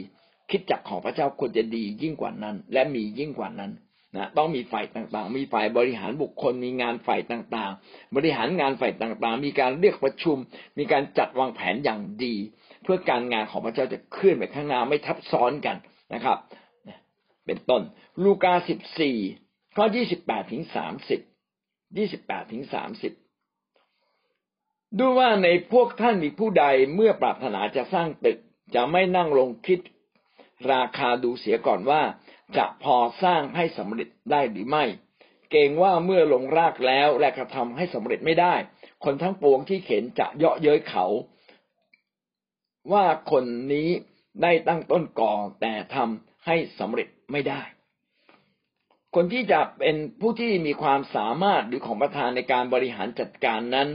คิดจักของพระเจ้าควรจะดียิ่งกว่านั้น และมียิ่งกว่านั้นนะต้องมีฝ่ายต่างๆ มีฝ่ายบริหารบุคคล มีงานฝ่ายต่างๆ บริหารงานฝ่ายต่างๆ มีการเรียกประชุม มีการจัดวางแผนอย่างดี เพื่อการงานของพระเจ้าจะเคลื่อนไปข้างหน้าไม่ทับซ้อนกันนะครับ เป็นต้น ลูกาสิบสี่ข้อยี่สิบแปดถึงสามสิบ ยี่สิบแปดถึงสามสิบดูว่าในพวกท่านมีผู้ใดเมื่อปรารถนาจะสร้างตึก จะไม่นั่งลงคิด ราคาดูเสียก่อนว่า จะพอสร้างให้สำเร็จได้หรือไม่ เกรงว่าเมื่อลงรากแล้วและกระทำให้สำเร็จไม่ได้ คนทั้งปวงที่เข็นจะเยาะเย้ยเขา ว่าคนนี้ได้ตั้งต้นก่อแต่ทำให้สำเร็จไม่ได้ คนที่จะเป็นผู้ที่มีความสามารถหรือของประธานในการบริหารจัดการนั้น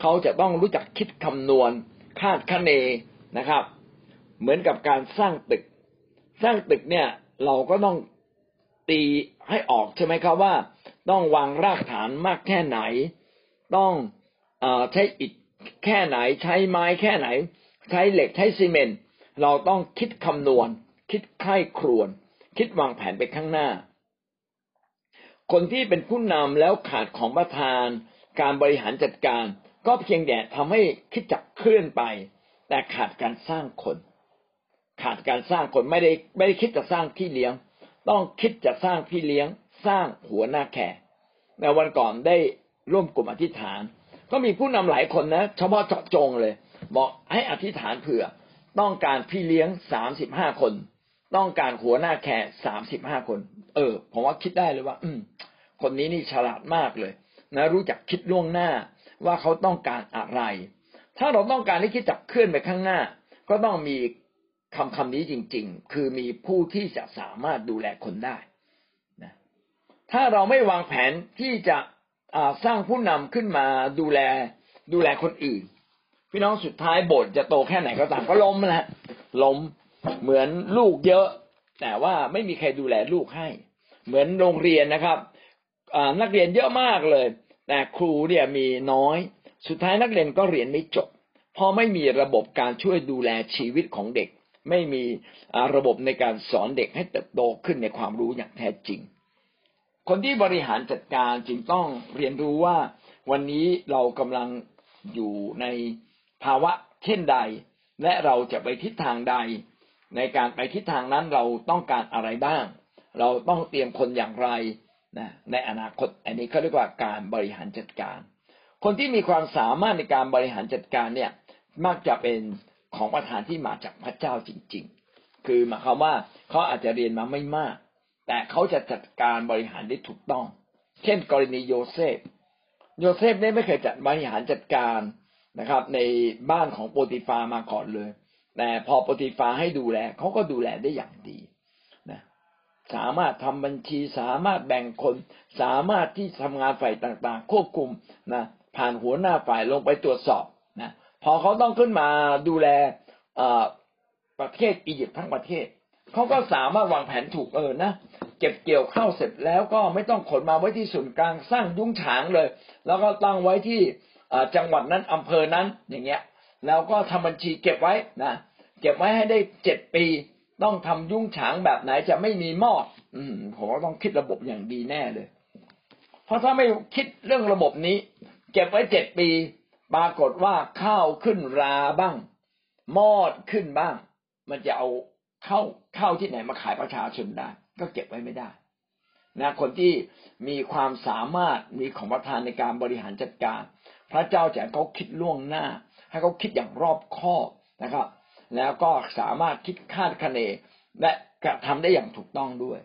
เขาจะต้องรู้จักคิดคำนวณ คาดคะเนนะครับ เหมือนกับการสร้างตึก สร้างตึกเนี่ย เราก็ต้องตีให้ออกใช่ไหมครับว่า ต้องวางรากฐานมากแค่ไหน ต้องอใช้อิฐแค่ไหน ใช้ไม้แค่ไหน ใช้เหล็กใช้ซีเมนต์เราต้องคิดคำนวณ คิดไข้ครวน คิดวางแผนไปข้างหน้า คนที่เป็นผู้นำแล้วขาดของประทาน การบริหารจัดการ ก็เพียงแต่ทำให้คิดจักเคลื่อนไป แต่ขาดการสร้างคน ขาดการสร้างคนไม่ได้ไม่ได้คิดจะสร้างที่เลี้ยง ต้องคิดจะสร้างพี่เลี้ยง สร้างหัวหน้าแขกในวันก่อนได้ร่วมกลุ่มอธิษฐาน ก็มีผู้นำหลายคนนะเฉพาะเจาะจงเลย บอกให้อธิษฐานเผื่อต้องการพี่เลี้ยงสามสิบห้าคน ต้องการหัวหน้าแขกสามสิบห้าคน เออ ผมว่าคิดได้เลยว่า อืม คนนี้นี่ฉลาดมากเลย นะ รู้จักคิดล่วงหน้าว่าเขาต้องการอะไร ถ้าเราต้องการให้คิดจับเคลื่อนไปข้างหน้า ก็ต้องมีคำคำนี้จริง ๆ คือมีผู้ที่จะสามารถดูแลคนได้นะถ้าเราไม่วางแผนที่จะสร้างผู้นำขึ้นมาดูแลดูแลคนอื่น พี่น้องสุดท้ายโบสถ์จะโตแค่ไหนก็ตามก็ล้มนะล้ม เหมือนลูกเยอะ แต่ว่าไม่มีใครดูแลลูกให้ เหมือนโรงเรียนนะครับนักเรียนเยอะมากเลย แต่ครูเนี่ยมีน้อย สุดท้ายนักเรียนก็เรียนไม่จบเพราะไม่มีระบบการช่วยดูแลชีวิตของเด็ก ไม่มีระบบในการสอนเด็กให้เติบโตขึ้นในความรู้อย่างแท้จริง คนที่บริหารจัดการจึงต้องเรียนรู้ว่า วันนี้เรากำลังอยู่ในภาวะเช่นใด และเราจะไปทิศทางใด ในการไปทิศทางนั้นเราต้องการอะไรบ้าง เราต้องเตรียมคนอย่างไรนะในอนาคตอันนี้เขาเรียกว่าการบริหารจัดการ คนที่มีความสามารถในการบริหารจัดการเนี่ยมักจะเป็นของประธานที่มาจากพระเจ้าจริง ๆ คือหมายความว่าเขาอาจจะเรียนมาไม่มาก แต่เขาจะจัดการบริหารได้ถูกต้อง เช่น กรณีโยเซฟ โยเซฟเนี่ยไม่เคยจัดบริหารจัดการนะครับ ในบ้านของโปติฟามาก่อนเลย แต่พอโปติฟาให้ดูแลเขาก็ดูแลได้อย่างดีนะสามารถทำบัญชีสามารถแบ่งคน สามารถที่ทำงานฝ่ายต่างๆ ควบคุมนะผ่านหัวหน้าฝ่ายลงไปตรวจสอบนะพอเขาต้องขึ้นมาดูแลประเทศอียิปต์ทั้งประเทศเขาก็สามารถวางแผนถูกเออนะเก็บเกี่ยวข้าวเสร็จแล้วก็ไม่ต้องขนมาไว้ที่ศูนย์กลางสร้างยุ้งฉางเลย แล้วก็ตั้งไว้ที่จังหวัดนั้นอำเภอนั้นอย่างเงี้ยแล้วก็ทำบัญชีเก็บไว้นะ เก็บไว้ให้ได้เจ็ดปีต้องทำยุ้งฉางแบบไหนจะไม่มีมอด อืมผมว่าต้องคิดระบบอย่างดีแน่เลย เพราะถ้าไม่คิดเรื่องระบบนี้ เก็บไว้เจ็ดปี ปรากฏว่าข้าวขึ้นราบ้าง มอดขึ้นบ้าง มันจะเอาเข้าเข้าที่ไหนมาขายประชาชนได้ ก็เก็บไว้ไม่ได้นะคนที่มีความสามารถมีของประทานในการบริหารจัดการ พระเจ้าจะเขาคิดล่วงหน้า ให้เขาคิดอย่างรอบคอบนะครับ แล้วก็สามารถคิดคาดคะเนและกระทำได้อย่างถูกต้องด้วย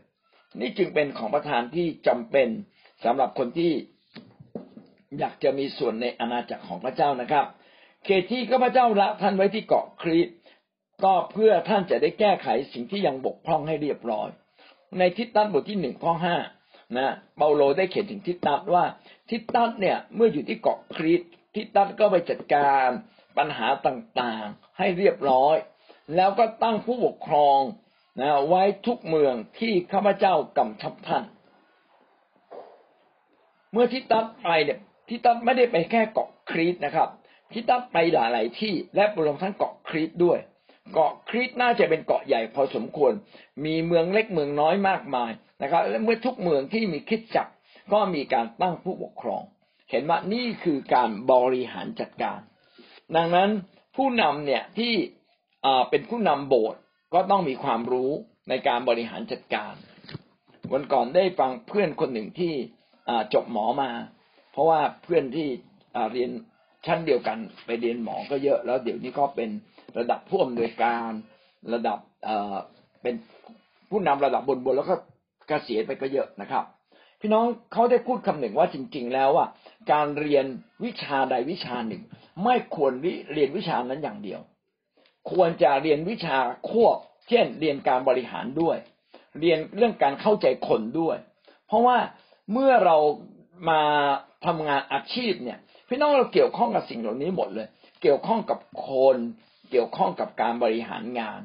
นี่จึงเป็นของประทานที่จำเป็นสำหรับคนที่อยากจะมีส่วนในอาณาจักรของพระเจ้านะครับเขตที่ข้าพเจ้าละท่านไว้ที่เกาะครีตก็เพื่อท่านจะได้แก้ไขสิ่งที่ยังบกพร่องให้เรียบร้อย ในทิฏฐานบทที่หนึ่งข้อห้านะเปาโลได้เขียนถึงทิฏฐานว่าทิฏฐานเนี่ยเมื่ออยู่ที่เกาะครีตทิฏฐานก็ไปจัดการปัญหาต่าง ให้เรียบร้อย แล้วก็ตั้งผู้ปกครองนะไว้ทุกเมืองที่ข้าพเจ้ากำชับท่าน เมื่อทิฏฐานไปเนี่ยทิตัสไม่ได้ไปแค่เกาะครีตนะครับทิตัสไปหลายๆที่และรวมทั้งเกาะครีตด้วย เกาะครีตน่าจะเป็นเกาะใหญ่พอสมควร มีเมืองเล็กเมืองน้อยมากมายนะครับ และเมื่อทุกเมืองที่มีคิดจักก็มีการตั้งผู้ปกครอง เห็นว่านี่คือการบริหารจัดการ ดังนั้น ผู้นำเนี่ยที่เป็นผู้นำโบสถ์ก็ต้องมีความรู้ในการบริหารจัดการ วันก่อนได้ฟังเพื่อนคนหนึ่งที่จบหมอมา เพราะว่าเพื่อนที่เรียนชั้นเดียวกันไปเรียนหมอก็เยอะ แล้วเดี๋ยวนี้ก็เป็นระดับผู้อำนวยการระดับเป็นผู้นำระดับบนๆแล้วก็เกษียณไปก็เยอะนะครับ พี่น้องเขาได้พูดคำหนึ่งว่าจริง ๆ แล้วว่าการเรียนวิชาใดวิชาหนึ่ง ไม่ควรเรียนวิชานั้นอย่างเดียว ควรจะเรียนวิชาควบ เช่น เรียนการบริหารด้วย เรียนเรื่องการเข้าใจคนด้วย เพราะว่าเมื่อเรามาทำงานอาชีพเนี่ย พี่น้องเราเกี่ยวข้องกับสิ่งเหล่านี้หมดเลย เกี่ยวข้องกับคนเกี่ยวข้องกับการบริหารงาน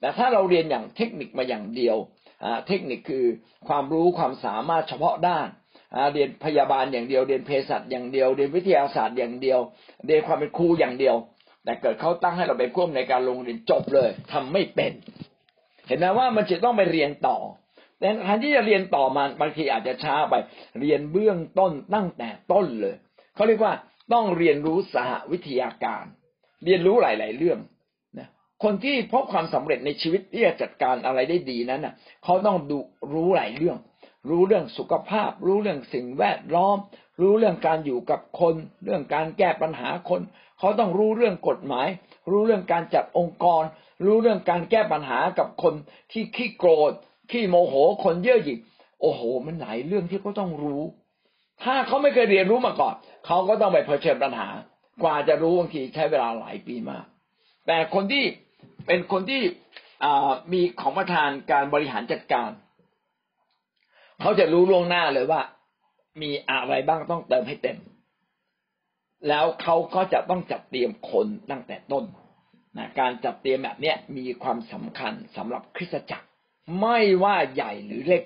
แต่ถ้าเราเรียนอย่างเทคนิคมาอย่างเดียว เทคนิคคือความรู้ความสามารถเฉพาะด้านเรียนพยาบาลอย่างเดียวเรียนเภสัชอย่างเดียว เรียนวิทยาศาสตร์อย่างเดียว เรียนความเป็นครูอย่างเดียว แต่เกิดเขาตั้งให้เราไปพ่วงในการลงเรียนจบเลยทำไม่เป็น เห็นไหมว่ามันจะต้องไปเรียนต่อแต่แทนที่จะเรียนต่อมาบางทีอาจจะช้าไป เรียนเบื้องต้นตั้งแต่ต้นเลยเขาเรียกว่าต้องเรียนรู้สหวิทยาการ เรียนรู้หลาย ๆ เรื่อง คนที่พบความสำเร็จในชีวิตที่จะจัดการอะไรได้ดีนั้นน่ะเขาต้องดูรู้หลายเรื่อง รู้เรื่องสุขภาพ รู้เรื่องสิ่งแวดล้อม รู้เรื่องการอยู่กับคน เรื่องการแก้ปัญหาคน เขาต้องรู้เรื่องกฎหมาย รู้เรื่องการจัดองค์กร รู้เรื่องการแก้ปัญหากับคนที่ขี้โกรธขี้โมโหคนเย่อหยิ่งโอ้โห มันหลายเรื่องที่เขาต้องรู้ ถ้าเขาไม่เคยเรียนรู้มาก่อน เขาก็ต้องไปเผชิญปัญหา กว่าจะรู้บางทีใช้เวลาหลายปีมาก แต่คนที่ เป็นคนที่มีของประทานการบริหารจัดการ เขาจะรู้ล่วงหน้าเลยว่า มีอะไรบ้างต้องเติมให้เต็ม แล้วเขาก็จะต้องจัดเตรียมคนตั้งแต่ต้นนะการจัดเตรียมแบบนี้มีความสำคัญสำหรับคริสตจักร ไม่ว่าใหญ่หรือเล็ก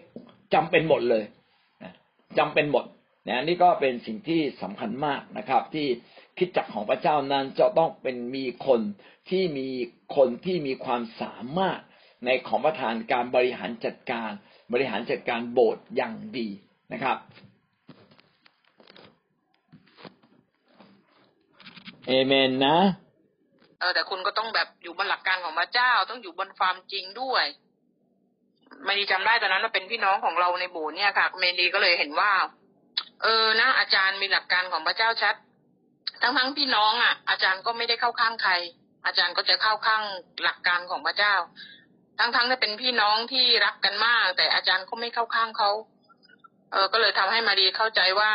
จำเป็นหมดเลยจำเป็นหมดนะนี่ก็เป็นสิ่งที่สำคัญมากนะครับ ที่คิดจักของพระเจ้านั้นจะต้องเป็นมีคนที่มี คนที่มีความสามารถในของประทานการบริหารจัดการ บริหารจัดการโบสถ์อย่างดีนะครับ เอเมนนะเออแต่คุณก็ต้องแบบอยู่บนหลักการของพระเจ้าต้องอยู่บนความจริงด้วยเมดีจำได้ตอนนั้นเราเป็นพี่น้องของเราในโบสถ์เนี่ยค่ะเมดีก็เลยเห็นว่า เออนะอาจารย์มีหลักการของพระเจ้าชัด ทั้งทั้งพี่น้องอะ อาจารย์ก็ไม่ได้เข้าข้างใคร อาจารย์ก็จะเข้าข้างหลักการของพระเจ้า ทั้งทั้งที่เป็นพี่น้องที่รักกันมาก แต่อาจารย์ก็ไม่เข้าข้างเขาเออก็เลยทำให้มารีเข้าใจว่า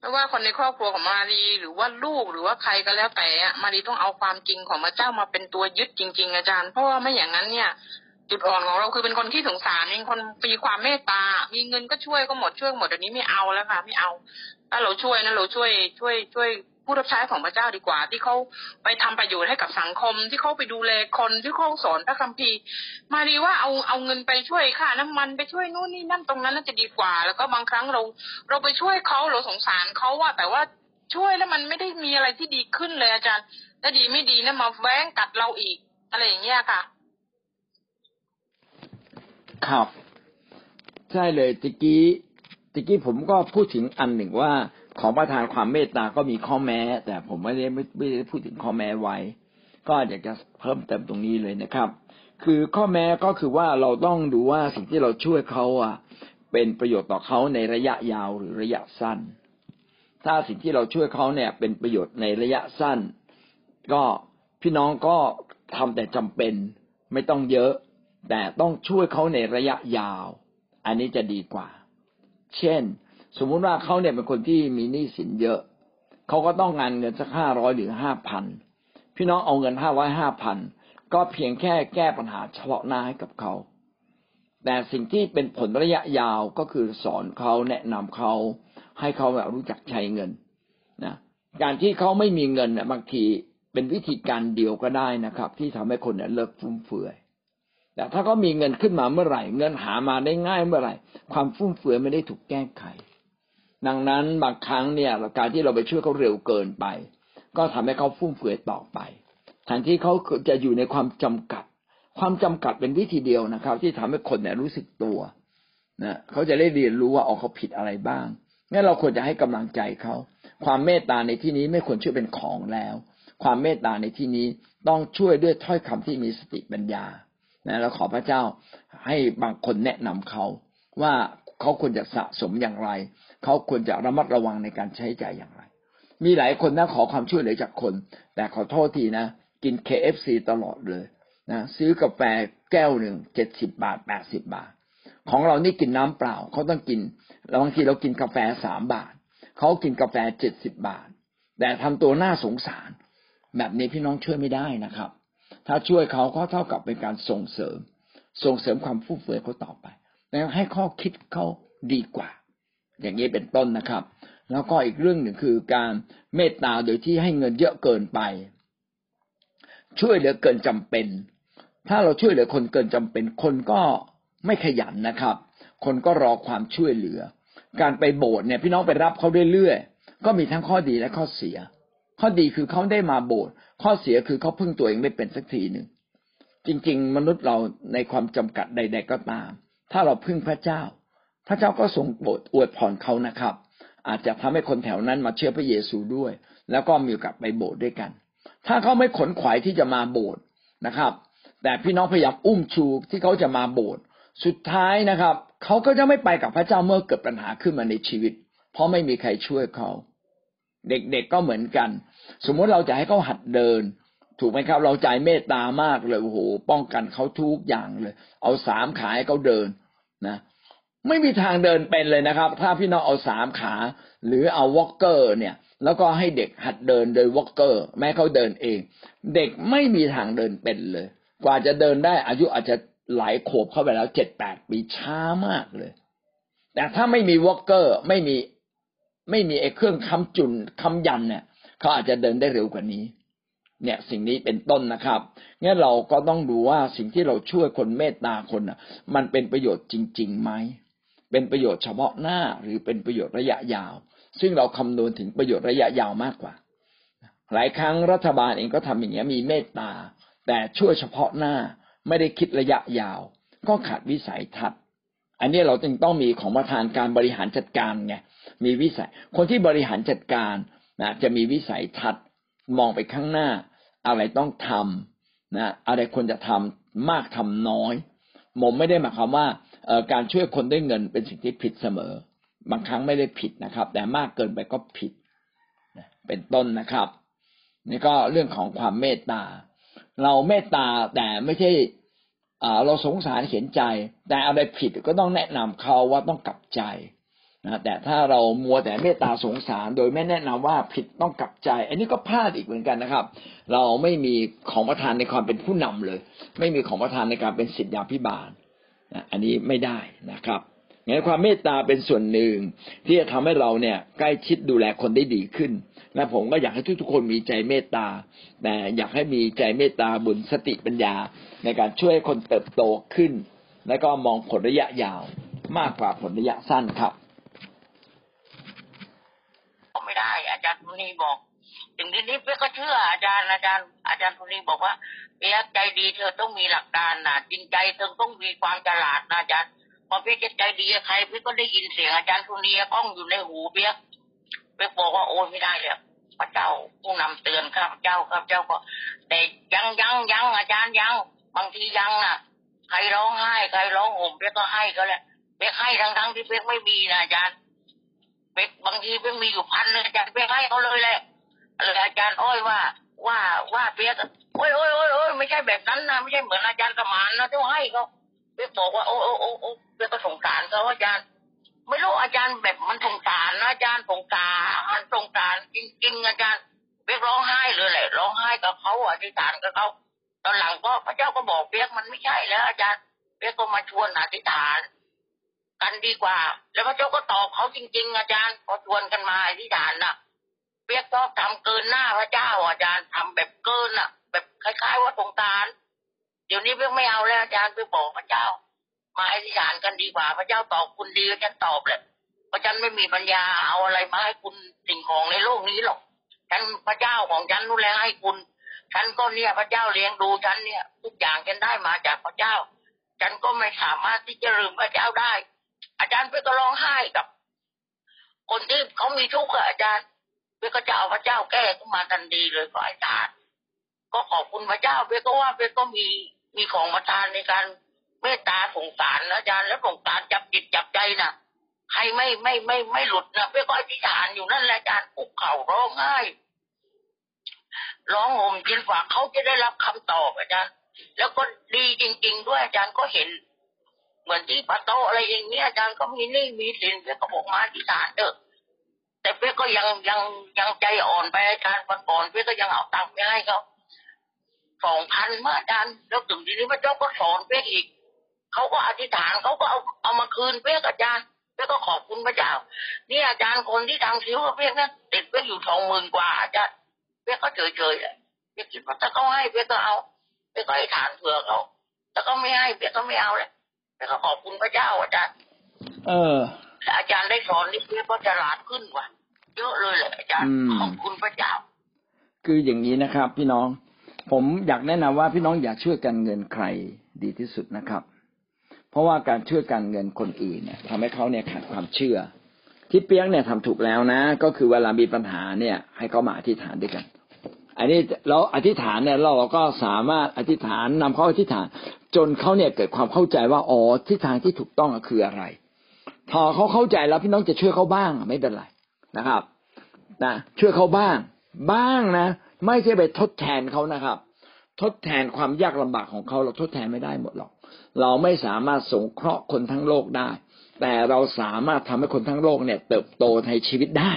ไม่ว่าคนในครอบครัวของมารีหรือว่าลูกหรือว่าใครก็แล้วแต่มารีต้องเอาความจริงของพระเจ้ามาเป็นตัวยึดจริง ๆ อาจารย์ เพราะว่าไม่อย่างนั้นเนี่ย จุดอ่อนของเราคือเป็นคนที่สงสารเป็นคนมีความเมตตา มีเงินก็ช่วยก็หมดช่วยหมดอันนี้ไม่เอาแล้วค่ะไม่เอา ถ้าเราช่วยนะเราช่วยช่วยช่วย ผู้รับใช้ของพระเจ้าดีกว่า ที่เขาไปทำประโยชน์ให้กับสังคม ที่เขาไปดูแลคนที่เขาสอนพระคัมภีร์มาดีว่าเอาเอาเงินไปช่วยค่าน้ำมันไปช่วยนู่นนี่นั่นตรงนั้นน่าจะดีกว่า แล้วก็บางครั้งเราเราไปช่วยเขาเราสงสารเขาว่าแต่ว่าช่วยแล้วมันไม่ได้มีอะไรที่ดีขึ้นเลยอาจารย์ถ้าดีไม่ดีนะมาแว้งกัดเราอีก อะไรอย่างเงี้ยค่ะ ครับ ใช่เลยตะกี้ตะกี้ผมก็พูดถึงอันหนึ่งว่า ของประทานความเมตตาก็มีข้อแม้ แต่ผมไม่ได้ไม่ไม่ได้พูดถึงข้อแม้ไว้ ก็อยากจะเพิ่มเติมตรงนี้เลยนะครับ คือข้อแม้ก็คือว่าเราต้องดูว่าสิ่งที่เราช่วยเขาอะ เป็นประโยชน์ต่อเขาในระยะยาวหรือระยะสั้น ถ้าสิ่งที่เราช่วยเขาเนี่ย เป็นประโยชน์ในระยะสั้น ก็พี่น้องก็ทำแต่จำเป็นไม่ต้องเยอะ แต่ต้องช่วยเขาในระยะยาว อันนี้จะดีกว่า เช่น สมมุติว่าเขาเนี่ยเป็นคนที่มีหนี้สินเยอะ เขาก็ต้องงานเงินสักห้าร้อยหรือห้าพันพี่น้องเอาเงินห้าร้อยห้าพันก็เพียงแค่แก้ปัญหาเฉพาะหน้าให้กับเขา แต่สิ่งที่เป็นผลระยะยาวก็คือสอนเขาแนะนำเขาให้เขาแบบรู้จักใช้เงินนะการที่เขาไม่มีเงินเนี่ยบางทีเป็นวิธีการเดียวก็ได้นะครับ ที่ทำให้คนเนี่ยเลิกฟุ่มเฟือยแต่ถ้าเขามีเงินขึ้นมาเมื่อไหร่ เงินหามาได้ง่ายเมื่อไหร่ ความฟุ่มเฟือยไม่ได้ถูกแก้ไข ดังนั้นบางครั้งเนี่ยการที่เราไปช่วยเขาเร็วเกินไป ก็ทำให้เขาฟุ่มเฟือยต่อไปแทนที่เขาจะอยู่ในความจำกัด ความจำกัดเป็นวิธีเดียวนะครับ ที่ทำให้คนเนี่ยรู้สึกตัวนะเขาจะได้เรียนรู้ว่าออกเขาผิดอะไรบ้างงั้นเราควรจะให้กำลังใจเขาความเมตตาในที่นี้ไม่ควรช่วยเป็นของแล้ว ความเมตตาในที่นี้ต้องช่วยด้วยถ้อยคำที่มีสติปัญญานะแล้วขอพระเจ้าให้บางคนแนะนำเขาว่าเขาควรจะสะสมอย่างไร เขาควรจะระมัดระวังในการใช้จ่ายอย่างไร มีหลายคนนะขอความช่วยเหลือจากคน แต่ขอโทษทีนะ กิน KFC ตลอดเลยนะซื้อกาแฟแก้วหนึ่งเจ็ดสิบบาทแปดสิบบาท ของเรานี่กินน้ำเปล่า เขาต้องกินแล้วบางทีเรากินกาแฟสามบาท เขากินกาแฟเจ็ดสิบบาท แต่ทำตัวน่าสงสาร แบบนี้พี่น้องช่วยไม่ได้นะครับ ถ้าช่วยเขาก็เท่ากับเป็นการส่งเสริม ส่งเสริมความฟุ่มเฟือยเขาต่อไปแล้วให้ข้อคิดเขาดีกว่า อย่างนี้เป็นต้นนะครับ แล้วก็อีกเรื่องหนึ่งคือการเมตตาโดยที่ให้เงินเยอะเกินไป ช่วยเหลือเกินจำเป็น ถ้าเราช่วยเหลือคนเกินจำเป็น คนก็ไม่ขยันนะครับ คนก็รอความช่วยเหลือ การไปโบสถ์เนี่ยพี่น้องไปรับเขาเรื่อยๆก็มีทั้งข้อดีและข้อเสีย ข้อดีคือเขาได้มาโบสถ์ข้อเสียคือเขาพึ่งตัวเองไม่เป็นสักทีหนึ่งจริง ๆ มนุษย์เราในความจำกัดใด ๆก็ตาม ถ้าเราพึ่งพระเจ้า พระเจ้าก็ทรงโปรดอวยพรเขานะครับ อาจจะทำให้คนแถวนั้นมาเชื่อพระเยซูด้วย แล้วก็มีโอกาสไปโบสถ์ด้วยกัน ถ้าเขาไม่ขนขวายที่จะมาโบสถ์นะครับ แต่พี่น้องพยายามอุ้มชูที่เขาจะมาโบสถ์สุดท้ายนะครับ เขาก็จะไม่ไปกับพระเจ้าเมื่อเกิดปัญหาขึ้นมาในชีวิต เพราะไม่มีใครช่วยเขา เด็กๆก็เหมือนกัน สมมติเราจะให้เขาหัดเดิน ถูกไหมครับ เราใจเมตตามากเลยโอ้โหป้องกันเขาทุกอย่างเลย เอาสามขาให้เขาเดินนะ ไม่มีทางเดินเป็นเลยนะครับ ถ้าพี่น้องเอาสามขา หรือเอา walker เนี่ย แล้วก็ให้เด็กหัดเดินโดย walker แม้เขาเดินเอง เด็กไม่มีทางเดินเป็นเลย กว่าจะเดินได้อายุอาจจะหลายขวบเข้าไปแล้วเจ็ดแปดปีช้ามากเลย แต่ถ้าไม่มี walker ไม่มีไม่มีไอ้เครื่องค้ำจุนค้ำยันเนี่ยเขาอาจจะเดินได้เร็วกว่านี้ เนี่ยสิ่งนี้เป็นต้นนะครับงั้นเราก็ต้องดูว่าสิ่งที่เราช่วยคนเมตตาคนน่ะ มันเป็นประโยชน์จริงๆไหม เป็นประโยชน์เฉพาะหน้าหรือเป็นประโยชน์ระยะยาว ซึ่งเราคำนวณถึงประโยชน์ระยะยาวมากกว่า หลายครั้งรัฐบาลเองก็ทำอย่างนี้ยมีเมตตา แต่ช่วยเฉพาะหน้าไม่ได้คิดระยะยาว ก็ขาดวิสัยทัศน์อันนี้เราจึงต้องมีของประธานการบริหารจัดการไงมีวิสัย คนที่บริหารจัดการนะจะมีวิสัยทัศน์มองไปข้างหน้า อะไรต้องทำนะอะไรควรจะทำมากทำน้อยผมไม่ได้หมายความว่า การช่วยคนด้วยเงินเป็นสิ่งที่ผิดเสมอ บางครั้งไม่ได้ผิดนะครับ แต่มากเกินไปก็ผิดเป็นต้นนะครับ นี่ก็เรื่องของความเมตตา เราเมตตาแต่ไม่ใช่เราสงสารเห็นใจ แต่อะไรผิดก็ต้องแนะนำเขาว่าต้องกลับใจนะแต่ถ้าเรามัวแต่เมตตาสงสาร โดยไม่แนะนำว่าผิดต้องกลับใจ อันนี้ก็พลาดอีกเหมือนกันนะครับ เราไม่มีของประทานในความเป็นผู้นำเลย ไม่มีของประทานในการเป็นสิทธยาพิบาล อันนี้ไม่ได้นะครับงั้นความเมตตาเป็นส่วนหนึ่งที่จะทำให้เราเนี่ยใกล้ชิดดูแลคนได้ดีขึ้น และผมก็อยากให้ทุกๆคนมีใจเมตตา แต่อยากให้มีใจเมตตาบุญสติปัญญา ในการช่วยคนเติบโตขึ้น และก็มองผลระยะยาวมากกว่าผลระยะสั้นครับไม่ได้ อาจารย์ทุนีบอกถึงทีนี้เพื่อก็เชื่ออาจารย์อาจารย์ อาจารย์ทุนีบอกว่าเปียกใจดีเธอต้องมีหลักการนะจริงใจเธอต้องมีความฉลาดนะอาจารย์พอเปียกใจดีใครเปียกก็ได้ยินเสียงอาจารย์ทุนีก้องอยู่ในหูเปียกเปียกบอกว่าโอ้ไม่ได้เลยพระเจ้าผู้นำเตือนข้าพเจ้าข้าพเจ้าก็ แต่ยังยังยังอาจารย์ยังบางทียังนะใครร้องไห้ใครร้องห่มเปียกก็ให้ก็แหละเปียกให้ทั้งทั้งที่เปียกไม่มีนะอาจารย์เปียกบางทีเปียกมีอยู่พันเลยอาจารย์เปียกให้เขาเลยแหละเลยอาจารย์อ้อยว่า ว่าว่าเปียกโอ้ยโอ้ยโอ้ยโอ้ยไม่ใช่แบบนั้นนะไม่ใช่เหมือนอาจารย์สมานนะต้องให้เขาเปียกบอกว่าโอ้โอ้โอ้โอ้เปียกก็สงสารเขาอาจารย์ ไม่รู้อาจารย์แบบมันสงสารนะอาจารย์สงสารสงสารจริงๆอาจารย์เปียกร้องไห้เลยแหละร้องไห้กับเขาอธิษฐานกับเขาตอนหลังก็พระเจ้าก็บอกเปียกมันไม่ใช่แล้ว อาจารย์เปียกก็มาชวนอธิษฐาน กันดีกว่า แล้วพระเจ้าก็ตอบเขาจริง ๆ อาจารย์พอชวนกันมาอธิษฐานน่ะ เปียกก็ทำเกินหน้าพระเจ้าอาจารย์ทำแบบเกินอะ แบบคล้ายๆว่าสงสาร เดี๋ยวนี้เปียกไม่เอาแล้วอาจารย์ไปบอกพระเจ้า มาอธิษฐานกันดีกว่า พระเจ้าตอบคุณดีฉันตอบเลยเพราะฉันไม่มีปัญญาเอาอะไรมาให้คุณสิ่งของในโลกนี้หรอกฉันพระเจ้าของฉันนู่นแหละให้คุณ ฉันก็เนี่ยพระเจ้าเลี้ยงดูฉันเนี่ย ทุกอย่างฉันได้มาจากพระเจ้า ฉันก็ไม่สามารถที่จะลืมพระเจ้าได้ อาจารย์ไปก็ร้องไห้กับ คนที่เขามีทุกข์อาจารย์ เพื่อก็จะเอาพระเจ้าแก้ขึ้นมาทันทีเลยฝ่ายทานก็ขอบคุณพระเจ้าเพื่อก็ว่าเพื่อก็มีมีของประทานในการเมตตาสงสารอาจารย์แล้วสงสารจับจิตจับใจน่ะ ใครไม่ไม่ไม่ไม่หลุดนะเพื่อก็อธิษฐานอยู่นั่นแหละอาจารย์คุกเข่าร้องไห้ร้องห่มจินฝากเขาจะได้รับคำตอบอาจารย์ แล้วก็ดีจริง ๆ ด้วยอาจารย์ก็เห็น เหมือนที่ปะโตอะไรอย่างเงี้ยอาจารย์ก็มีนี่มีสินเพื่อก็บอกมาอธิษฐานเถอะ แต่เพื่อก็ยังยังยังใจอ่อนไปอาจารย์วันก่อนเพื่อก็ยังเอาตังค์ไปให้เขาสองพันมาอาจารย์แล้วถึงทีนี้พระเจ้าก็สอนเพื่ออีกเขาก็อธิษฐานเขาก็เอาเอามาคืนเพื่ออาจารย์เพื่อก็ขอบคุณพระเจ้านี่อาจารย์คนที่ทำคิ้วเพื่อเนี่ยติดเพื่ออยู่สองหมื่นกว่าอาจารย์เพื่อก็เฉยเฉยเลยเพื่อคิดว่าถ้าเขาให้เพื่อก็เอาเพื่อก็อธิษฐานเผื่อเขาแต่ก็ไม่ให้เพื่อก็ไม่เอาเลยเพื่อก็ขอบคุณพระเจ้าอาจารย์ เอออาจารย์ได้สอนนี่เพื่อก็ฉลาดขึ้นกว่า เยอะเลยแหละอาจารย์ขอบคุณพระเจ้า คืออย่างนี้นะครับ พี่น้อง ผมอยากแนะนำว่าพี่น้องอย่าช่วยกันเงินใครดีที่สุดนะครับ เพราะว่าการช่วยกันเงินคนอื่นเนี่ยทำให้เขาเนี่ยขาดความเชื่อ ที่เปียกเนี่ยทำถูกแล้วนะ ก็คือเวลามีปัญหาเนี่ย ให้เขามาอธิษฐานด้วยกันอันนี้เราอธิษฐานเนี่ยเราก็สามารถอธิษฐานนำเขาอธิษฐาน จนเขาเนี่ยเกิดความเข้าใจว่าอ๋อทิศทางที่ถูกต้องคืออะไรพอเขาเข้าใจแล้วพี่น้องจะช่วยเขาบ้างไม่เป็นไร นะครับนะช่วยเขาบ้าง บ้างนะ ไม่ใช่ไปทดแทนเขานะครับ ทดแทนความยากลำบากของเขาเราทดแทนไม่ได้หมดหรอก เราไม่สามารถสงเคราะห์คนทั้งโลกได้ แต่เราสามารถทำให้คนทั้งโลกเนี่ย เติบโตในชีวิตได้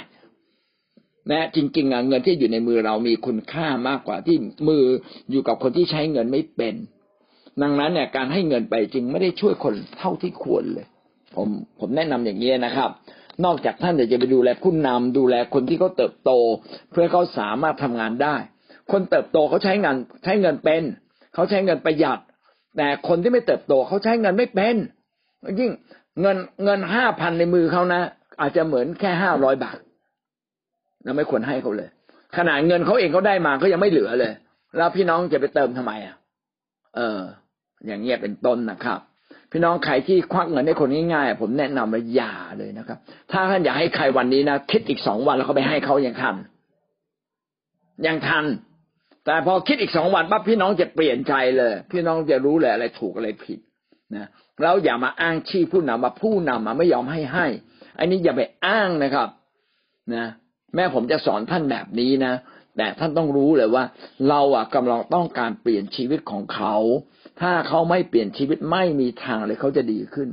นะจริงๆเงินที่อยู่ในมือเรามีคุณค่ามากกว่าที่มืออยู่กับคนที่ใช้เงินไม่เป็น ดังนั้นเนี่ยการให้เงินไปจริงไม่ได้ช่วยคนเท่าที่ควรเลย ผมผมแนะนำอย่างนี้นะครับ นอกจากท่านจะไปดูแลผู้นำดูแลคนที่เขาเติบโต เพื่อเขาสามารถทำงานได้ คนเติบโตเขาใช้เงินใช้เงินเป็น เขาใช้เงินประหยัด แต่คนที่ไม่เติบโตเขาใช้เงินไม่เป็น ยิ่งเงินเงินห้าพันในมือเขานะ อาจจะเหมือนแค่ห้าร้อยบาทเราไม่ควรให้เขาเลย ขนาดเงินเขาเองเขาได้มาเขายังไม่เหลือเลย แล้วพี่น้องจะไปเติมทำไมอะ เออ อย่างเงี้ยเป็นต้นนะครับ พี่น้องใครที่ควักเงินให้คนง่ายๆผมแนะนำว่าอย่าเลยนะครับ ถ้าท่านอยากให้ใครวันนี้นะคิดอีกสองวันแล้วเขาไปให้เขายังทันยังทัน แต่พอคิดอีกสองวันปั๊บพี่น้องจะเปลี่ยนใจเลย พี่น้องจะรู้เลยอะไรถูกอะไรผิดนะแล้วอย่ามาอ้างชี้ผู้นำมาผู้นำมาไม่ยอมให้ให้ อันนี้อย่าไปอ้างนะครับ นะ แม่ผมจะสอนท่านแบบนี้นะแต่ท่านต้องรู้เลยว่า เราอะกำลังต้องการเปลี่ยนชีวิตของเขา ถ้าเขาไม่เปลี่ยนชีวิตไม่มีทางเลยเขาจะดีขึ้น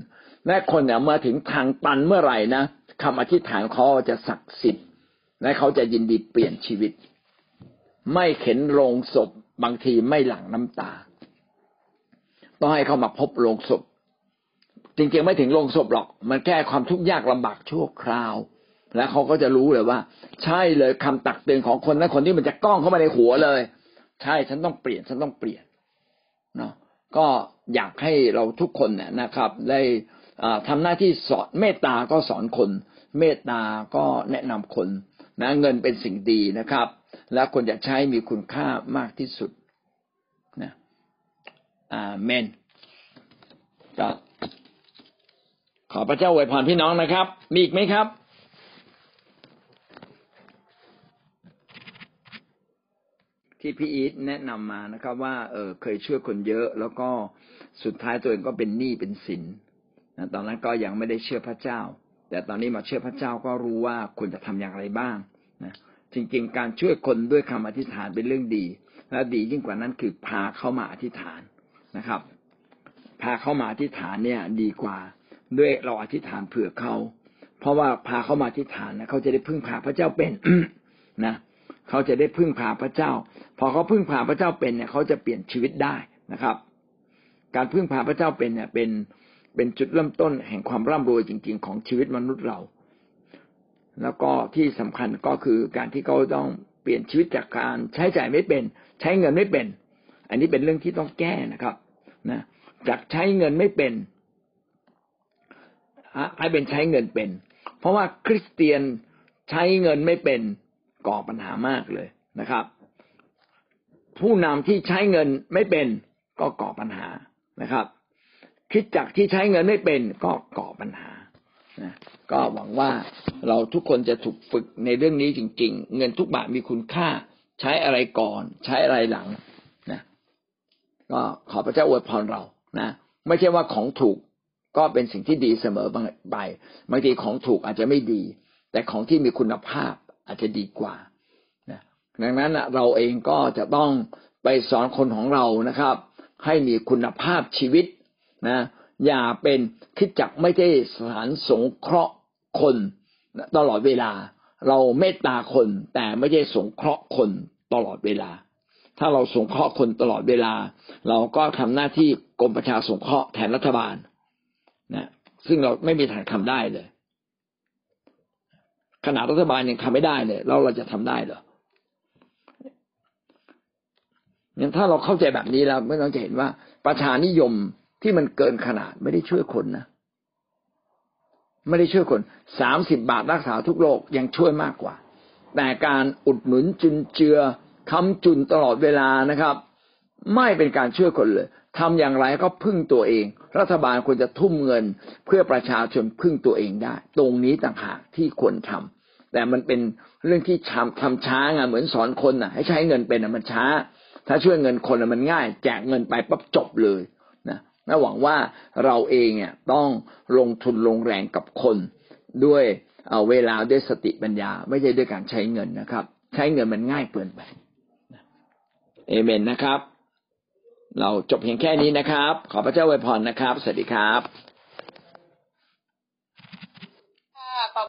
และคนเนี่ยมาถึงทางตันเมื่อไหร่นะคำอธิษฐานเขาจะศักดิ์สิทธิ์และเขาจะยินดีเปลี่ยนชีวิต ไม่เข็นโรงศพบางทีไม่หลั่งน้ำตา ต้องให้เขามาพบโรงศพ จริงๆไม่ถึงโรงศพหรอก มันแค่ความทุกข์ยากลำบากชั่วคราว แล้วเขาก็จะรู้เลยว่า ใช่เลยคำตักเตือนของคนนั้นคนที่มันจะก้องเข้ามาในหัวเลย ใช่ฉันต้องเปลี่ยนฉันต้องเปลี่ยนเนาะ ก็อยากให้เราทุกคนเนี่ยนะครับ ได้ทำหน้าที่สอนเมตตาก็สอนคน เมตตาก็แนะนำคนนะเงินเป็นสิ่งดีนะครับ แล้วคนจะใช้มีคุณค่ามากที่สุดนะอาเมนก็ขอพระเจ้าอวยพรพี่น้องนะครับ มีอีกไหมครับ ที่พี่อีทแนะนำมานะครับ ว่าเออเคยช่วยคนเยอะ แล้วก็สุดท้ายตัวเองก็เป็นหนี้เป็นสินนะตอนนั้นก็ยังไม่ได้เชื่อพระเจ้า แต่ตอนนี้มาเชื่อพระเจ้าก็รู้ว่าควรจะทำอย่างไรบ้างนะจริงๆ การช่วยคนด้วยคำอธิษฐานเป็นเรื่องดี และดียิ่งกว่านั้นคือพาเข้ามาอธิษฐานนะครับ พาเข้ามาอธิษฐานเนี่ยดีกว่า ด้วยเราอธิษฐานเผื่อเขาเพราะว่าพาเข้ามาอธิษฐานนะเขาจะได้พึ่งพาพระเจ้าเป็นนะเขาจะได้พึ่งพาพระเจ้า พอเขาพึ่งพาพระเจ้าเป็นเนี่ยเขาจะเปลี่ยนชีวิตได้นะครับ การพึ่งพาพระเจ้าเป็นเนี่ยเป็นเป็นจุดเริ่มต้นแห่งความร่ำรวยจริง ๆ ของชีวิตมนุษย์เรา แล้วก็ที่สำคัญก็คือการที่เขาต้องเปลี่ยนชีวิตจากการใช้จ่ายไม่เป็น ใช้เงินไม่เป็น อันนี้เป็นเรื่องที่ต้องแก้นะครับนะจากใช้เงินไม่เป็นให้เป็นใช้เงินเป็น เพราะว่าคริสเตียนใช้เงินไม่เป็นก่อปัญหามากเลยนะครับ ผู้นำที่ใช้เงินไม่เป็นก็ก่อปัญหานะครับ คิดจักที่ใช้เงินไม่เป็นก็ก่อปัญหานะก็หวังว่าเราทุกคนจะถูกฝึกในเรื่องนี้จริง ๆ เงินทุกบาทมีคุณค่า ใช้อะไรก่อน ใช้อะไรหลังนะก็ขอพระเจ้าอวยพรเรานะไม่ใช่ว่าของถูกก็เป็นสิ่งที่ดีเสมอไปบางทีของถูกอาจจะไม่ดี แต่ของที่มีคุณภาพอาจจะดีกว่า ดังนั้นเราเองก็จะต้องไปสอนคนของเรานะครับ ให้มีคุณภาพชีวิตนะ อย่าเป็นคิดจักไม่ได้สถานสงเคราะห์คนตลอดเวลา เราเมตตาคน แต่ไม่ใช่สงเคราะห์คนตลอดเวลา ถ้าเราสงเคราะห์คนตลอดเวลา เราก็ทำหน้าที่กรมประชาสงเคราะห์แทนรัฐบาลนะซึ่งเราไม่มีทางทำได้เลยขนาดรัฐบาลยังทำไม่ได้เลยแล้วเราจะทำได้เหรอ งั้นถ้าเราเข้าใจแบบนี้แล้วไม่ต้องจะเห็นว่าประชานิยมที่มันเกินขนาดไม่ได้ช่วยคนนะไม่ได้ช่วยคนสามสิบบาทรักษาทุกโรคยังช่วยมากกว่า แต่การอุดหนุนจุนเจือคำจุนตลอดเวลานะครับ ไม่เป็นการช่วยคนเลยทำอย่างไรก็พึ่งตัวเอง รัฐบาลควรจะทุ่มเงิน เพื่อประชาชนพึ่งตัวเองได้ ตรงนี้ต่างหากที่ควรทำแต่มันเป็นเรื่องที่ทำทำช้าไงเหมือนสอนคนอะ ให้ใช้เงินเป็นอะมันช้า ถ้าช่วยเงินคนมันง่าย แจกเงินไปปั๊บจบเลยนะน่าหวังว่าเราเองเนี่ยต้องลงทุนลงแรงกับคนด้วยเอาเวลาด้วยสติปัญญา ไม่ใช่ด้วยการใช้เงินนะครับ ใช้เงินมันง่ายเกินไปเอเมนนะครับ เราจบเพียงแค่นี้นะครับ ขอพระเจ้าอวยพรนะครับ สวัสดีครับ